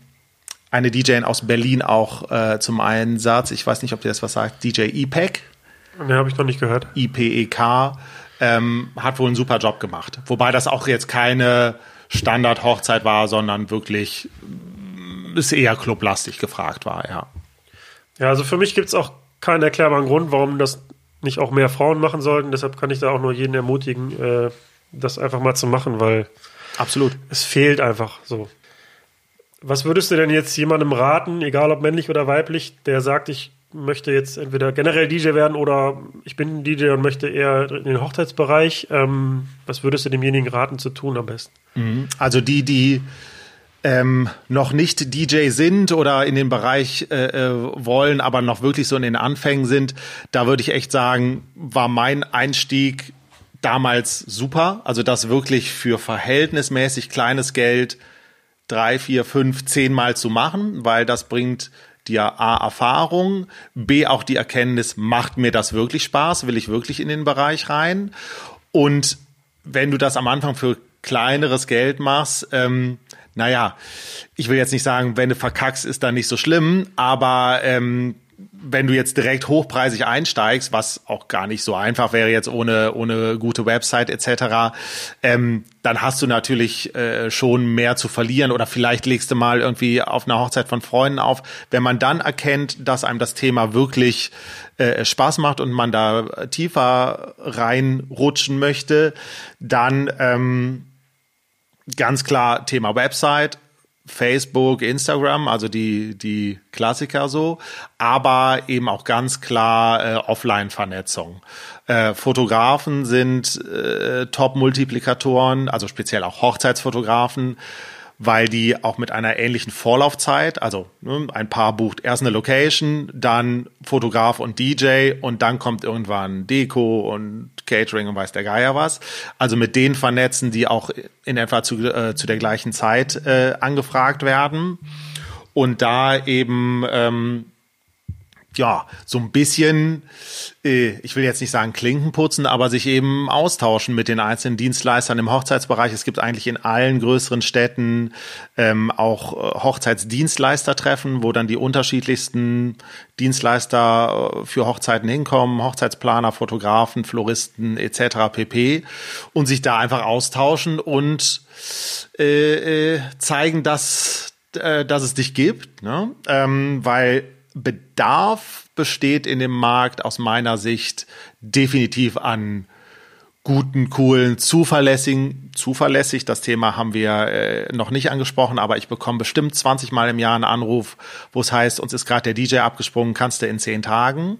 [SPEAKER 2] eine DJ aus Berlin auch äh, zum Einsatz. Ich weiß nicht, ob dir das was sagt. DJ EPEC.
[SPEAKER 1] Ne, habe ich noch nicht gehört.
[SPEAKER 2] IPEK. Ähm, hat wohl einen super Job gemacht. Wobei das auch jetzt keine Standard-Hochzeit war, sondern wirklich ist eher clublastig gefragt war, ja.
[SPEAKER 1] Ja, also für mich gibt es auch keinen erklärbaren Grund, warum das nicht auch mehr Frauen machen sollten. Deshalb kann ich da auch nur jeden ermutigen, äh, das einfach mal zu machen, weil
[SPEAKER 2] absolut
[SPEAKER 1] es fehlt einfach so. Was würdest du denn jetzt jemandem raten, egal ob männlich oder weiblich, der sagt, ich möchte jetzt entweder generell DJ werden oder ich bin DJ und möchte eher in den Hochzeitsbereich. Ähm, was würdest du demjenigen raten zu tun am besten?
[SPEAKER 2] Mhm. Also die, die ähm, noch nicht DJ sind oder in den Bereich äh, äh, wollen, aber noch wirklich so in den Anfängen sind, da würde ich echt sagen, war mein Einstieg damals super. Also das wirklich für verhältnismäßig kleines Geld drei, vier, fünf, zehnmal zu machen, weil das bringt dir A Erfahrung, B auch die Erkenntnis, macht mir das wirklich Spaß, will ich wirklich in den Bereich rein. Und wenn du das am Anfang für kleineres Geld machst, ähm, naja, ich will jetzt nicht sagen, wenn du verkackst, ist dann nicht so schlimm, aber ähm, wenn du jetzt direkt hochpreisig einsteigst, was auch gar nicht so einfach wäre jetzt ohne ohne gute Website etc., ähm, dann hast du natürlich äh, schon mehr zu verlieren oder vielleicht legst du mal irgendwie auf einer Hochzeit von Freunden auf. Wenn man dann erkennt, dass einem das Thema wirklich äh, Spaß macht und man da tiefer reinrutschen möchte, dann ähm, ganz klar Thema Website, Facebook, Instagram, also die, die Klassiker so, aber eben auch ganz klar äh, Offline-Vernetzung. Äh, Fotografen sind äh, Top-Multiplikatoren, also speziell auch Hochzeitsfotografen weil die auch mit einer ähnlichen Vorlaufzeit, also ne, ein Paar bucht erst eine Location, dann Fotograf und DJ und dann kommt irgendwann Deko und Catering und weiß der Geier was. Also mit denen vernetzen, die auch in etwa zu, äh, zu der gleichen Zeit äh, angefragt werden. Und da eben ähm, ja, so ein bisschen, äh, ich will jetzt nicht sagen Klinken putzen, aber sich eben austauschen mit den einzelnen Dienstleistern im Hochzeitsbereich. Es gibt eigentlich in allen größeren Städten ähm, auch äh, Hochzeitsdienstleistertreffen, wo dann die unterschiedlichsten Dienstleister äh, für Hochzeiten hinkommen, Hochzeitsplaner, Fotografen, Floristen etc. pp. und sich da einfach austauschen und äh, zeigen, dass dass es dich gibt, ne? ähm, weil Bedarf besteht in dem Markt aus meiner Sicht definitiv an guten, coolen, zuverlässigen, zuverlässig, das Thema haben wir äh, noch nicht angesprochen, aber ich bekomme bestimmt 20 Mal im Jahr einen Anruf, wo es heißt, uns ist gerade der DJ abgesprungen, kannst du in zehn Tagen.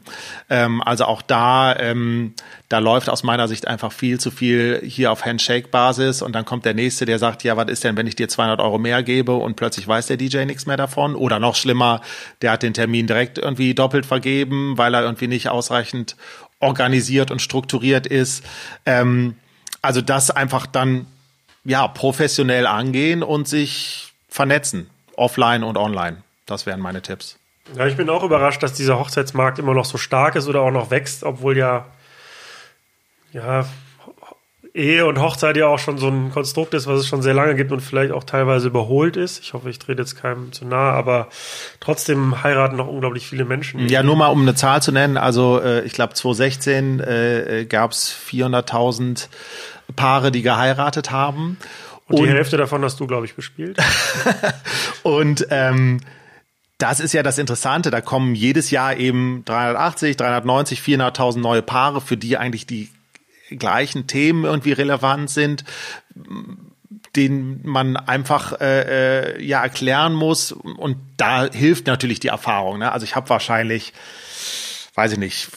[SPEAKER 2] Ähm, also auch da, ähm, da läuft aus meiner Sicht einfach viel zu viel hier auf Handshake-Basis und dann kommt der Nächste, der sagt, ja, was ist denn, wenn ich dir 200 Euro mehr gebe und plötzlich weiß der DJ nichts mehr davon? Oder noch schlimmer, der hat den Termin direkt irgendwie doppelt vergeben, weil er irgendwie nicht ausreichend organisiert und strukturiert ist. Ähm, also das einfach dann ja professionell angehen und sich vernetzen, offline und online. Das wären meine Tipps.
[SPEAKER 1] Ja, ich bin auch überrascht, dass dieser Hochzeitsmarkt immer noch so stark ist oder auch noch wächst, obwohl ja ja Ehe und Hochzeit ja auch schon so ein Konstrukt ist, was es schon sehr lange gibt und vielleicht auch teilweise überholt ist. Ich hoffe, ich trete jetzt keinem zu nahe, aber trotzdem heiraten noch unglaublich viele Menschen.
[SPEAKER 2] Ja, nur mal um eine Zahl zu nennen. Also äh, ich glaube 2016 äh, gab es 400.000 Paare, die geheiratet haben.
[SPEAKER 1] Und die und, Hälfte davon hast du, glaube ich, bespielt.
[SPEAKER 2] und ähm, das ist ja das Interessante. Da kommen jedes Jahr eben 380, 390, 400.000 neue Paare, für die eigentlich die gleichen Themen irgendwie relevant sind, denen man einfach äh, äh, ja erklären muss. Und da hilft natürlich die Erfahrung. Ne? Also ich habe wahrscheinlich, weiß ich nicht,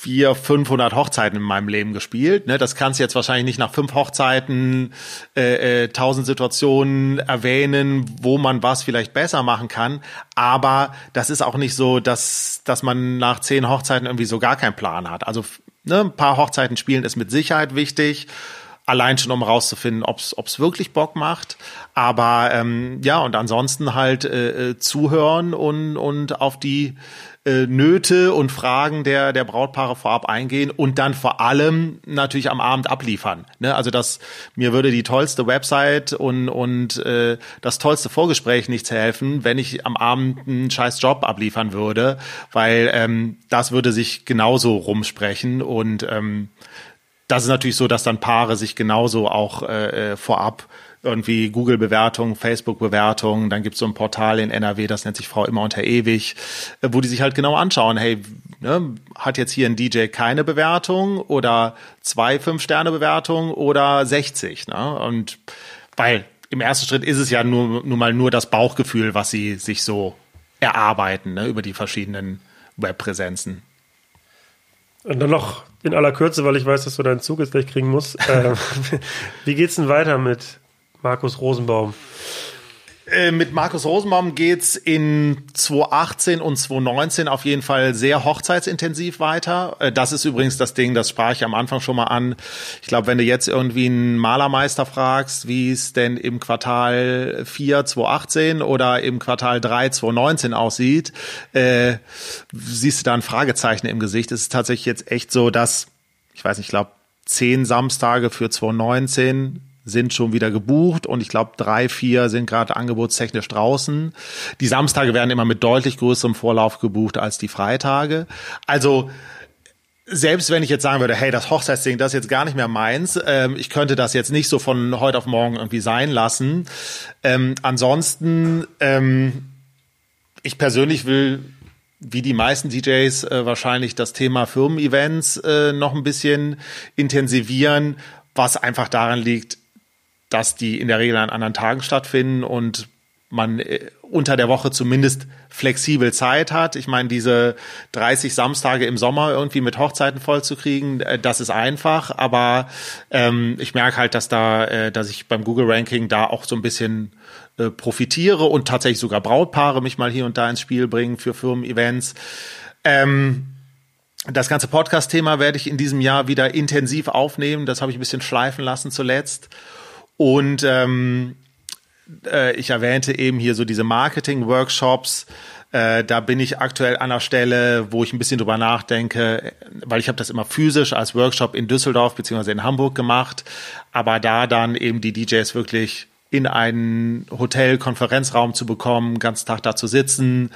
[SPEAKER 2] vier, 500 Hochzeiten in meinem Leben gespielt. Ne? Das kannst du jetzt wahrscheinlich nicht nach fünf Hochzeiten äh, äh, tausend Situationen erwähnen, wo man was vielleicht besser machen kann. Aber das ist auch nicht so, dass, dass man nach zehn Hochzeiten irgendwie so gar keinen Plan hat. Also ne, ein paar Hochzeiten spielen ist mit Sicherheit wichtig allein schon um rauszufinden, ob es wirklich Bock macht. Aber ähm, ja, und ansonsten halt äh, äh, zuhören und, und auf die äh, Nöte und Fragen der, der Brautpaare vorab eingehen und dann vor allem natürlich am Abend abliefern. Ne? Also das, mir würde die tollste Website und, und äh, das tollste Vorgespräch nichts helfen, wenn ich am Abend einen scheiß Job abliefern würde, weil ähm, das würde sich genauso rumsprechen und ähm, das ist natürlich so, dass dann Paare sich genauso auch äh, äh vorab irgendwie Google-Bewertungen, Facebook-Bewertungen, dann gibt es so ein Portal in NRW, das nennt sich Frau immer unter ewig, äh, wo die sich halt genau anschauen, hey, ne, hat jetzt hier ein DJ keine Bewertung oder zwei Fünf-Sterne-Bewertungen oder 60, ne? Und weil im ersten Schritt ist es ja nur, nur mal nur das Bauchgefühl, was sie sich so erarbeiten, ne, über die verschiedenen Webpräsenzen.
[SPEAKER 1] Und dann noch in aller Kürze, weil ich weiß, dass du deinen Zug jetzt gleich kriegen musst. Äh, wie geht's denn weiter mit Markus Rosenbaum.
[SPEAKER 2] Äh, mit Markus Rosenbaum geht's in 2018 und 2019 auf jeden Fall sehr hochzeitsintensiv weiter. Äh, das ist übrigens das Ding, das sprach ich am Anfang schon mal an. Ich glaube, wenn du jetzt irgendwie einen Malermeister fragst, wie es denn im Quartal 4 2018 oder im Quartal 3 2019 aussieht, äh, siehst du da ein Fragezeichen im Gesicht. Es ist tatsächlich jetzt echt so, dass, ich weiß nicht, ich glaube, zehn Samstage für 2019 sind schon wieder gebucht und ich glaube drei, vier sind gerade angebotstechnisch draußen. Die Samstage werden immer mit deutlich größerem Vorlauf gebucht als die Freitage. Also selbst wenn ich jetzt sagen würde, hey, das Hochzeitsding, das ist jetzt gar nicht mehr meins, ähm, ich könnte das jetzt nicht so von heute auf morgen irgendwie sein lassen. Ähm, ansonsten, ähm, ich persönlich will wie die meisten DJs äh, wahrscheinlich das Thema Firmen-Events äh, noch ein bisschen intensivieren, was einfach daran liegt, dass die in der Regel an anderen Tagen stattfinden und man äh, unter der Woche zumindest flexibel Zeit hat. Ich meine, diese 30 Samstage im Sommer irgendwie mit Hochzeiten vollzukriegen, äh, das ist einfach. Aber ähm, ich merke halt, dass da, äh, dass ich beim Google Ranking da auch so ein bisschen äh, profitiere und tatsächlich sogar Brautpaare mich mal hier und da ins Spiel bringen für Firmen-Events. Ähm, das ganze Podcast-Thema werde ich in diesem Jahr wieder intensiv aufnehmen. Das habe ich ein bisschen schleifen lassen zuletzt. Und ähm, äh, ich erwähnte eben hier so diese Marketing-Workshops. Äh, da bin ich aktuell an der Stelle, wo ich ein bisschen drüber nachdenke, weil ich habe das immer physisch als Workshop in Düsseldorf beziehungsweise in Hamburg gemacht, aber da dann eben die DJs wirklich in einen Hotel-Konferenzraum zu bekommen, ganz Tag da zu sitzen,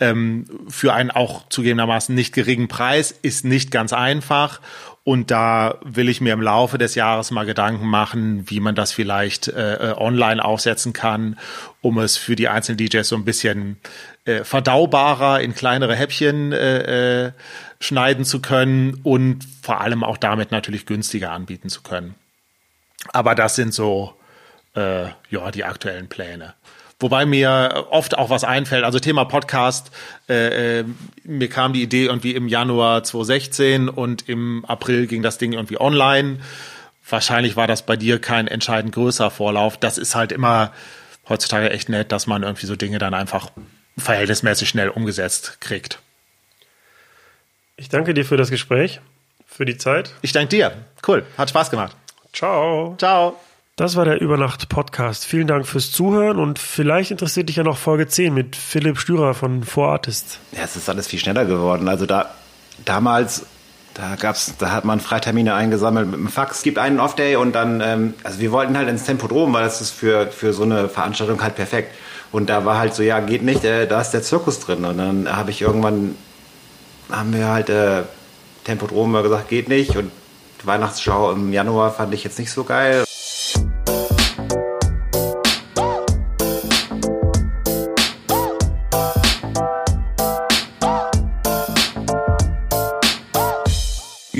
[SPEAKER 2] ähm, für einen auch zugegebenermaßen nicht geringen Preis, ist nicht ganz einfach. Und da will ich mir im Laufe des Jahres mal Gedanken machen, wie man das vielleicht äh, äh online aufsetzen kann, um es für die einzelnen DJs so ein bisschen äh, verdaubarer in kleinere Häppchen äh, äh, schneiden zu können und vor allem auch damit natürlich günstiger anbieten zu können. Aber das sind so äh, ja die aktuellen Pläne. Wobei mir oft auch was einfällt. Also Thema Podcast, äh, äh, mir kam die Idee irgendwie im Januar 2016 und im April ging das Ding irgendwie online. Wahrscheinlich war das bei dir kein entscheidend größer Vorlauf. Das ist halt immer heutzutage echt nett, dass man irgendwie so Dinge dann einfach verhältnismäßig schnell umgesetzt kriegt.
[SPEAKER 1] Ich danke dir für das Gespräch, für die Zeit.
[SPEAKER 2] Ich danke dir. Cool. Hat Spaß gemacht.
[SPEAKER 1] Ciao.
[SPEAKER 2] Ciao.
[SPEAKER 1] Das war der Übernacht-Podcast. Vielen Dank fürs Zuhören und vielleicht interessiert dich ja noch Folge 10 mit Philipp Stürer von 4Artist.
[SPEAKER 4] Ja, es ist alles viel schneller geworden. Also da damals, da gab's, da hat man Freitermine eingesammelt mit dem Fax. Es gibt einen Off-Day und dann, ähm, also wir wollten halt ins Tempodrom, weil das ist für, für so eine Veranstaltung halt perfekt. Und da war halt so, ja, geht nicht, äh, da ist der Zirkus drin. Und dann habe ich irgendwann, haben wir halt äh, Tempodrom gesagt, geht nicht. Und Weihnachtsschau im Januar fand ich jetzt nicht so geil.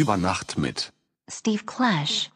[SPEAKER 3] Über Nacht mit.
[SPEAKER 5] Steve Clash.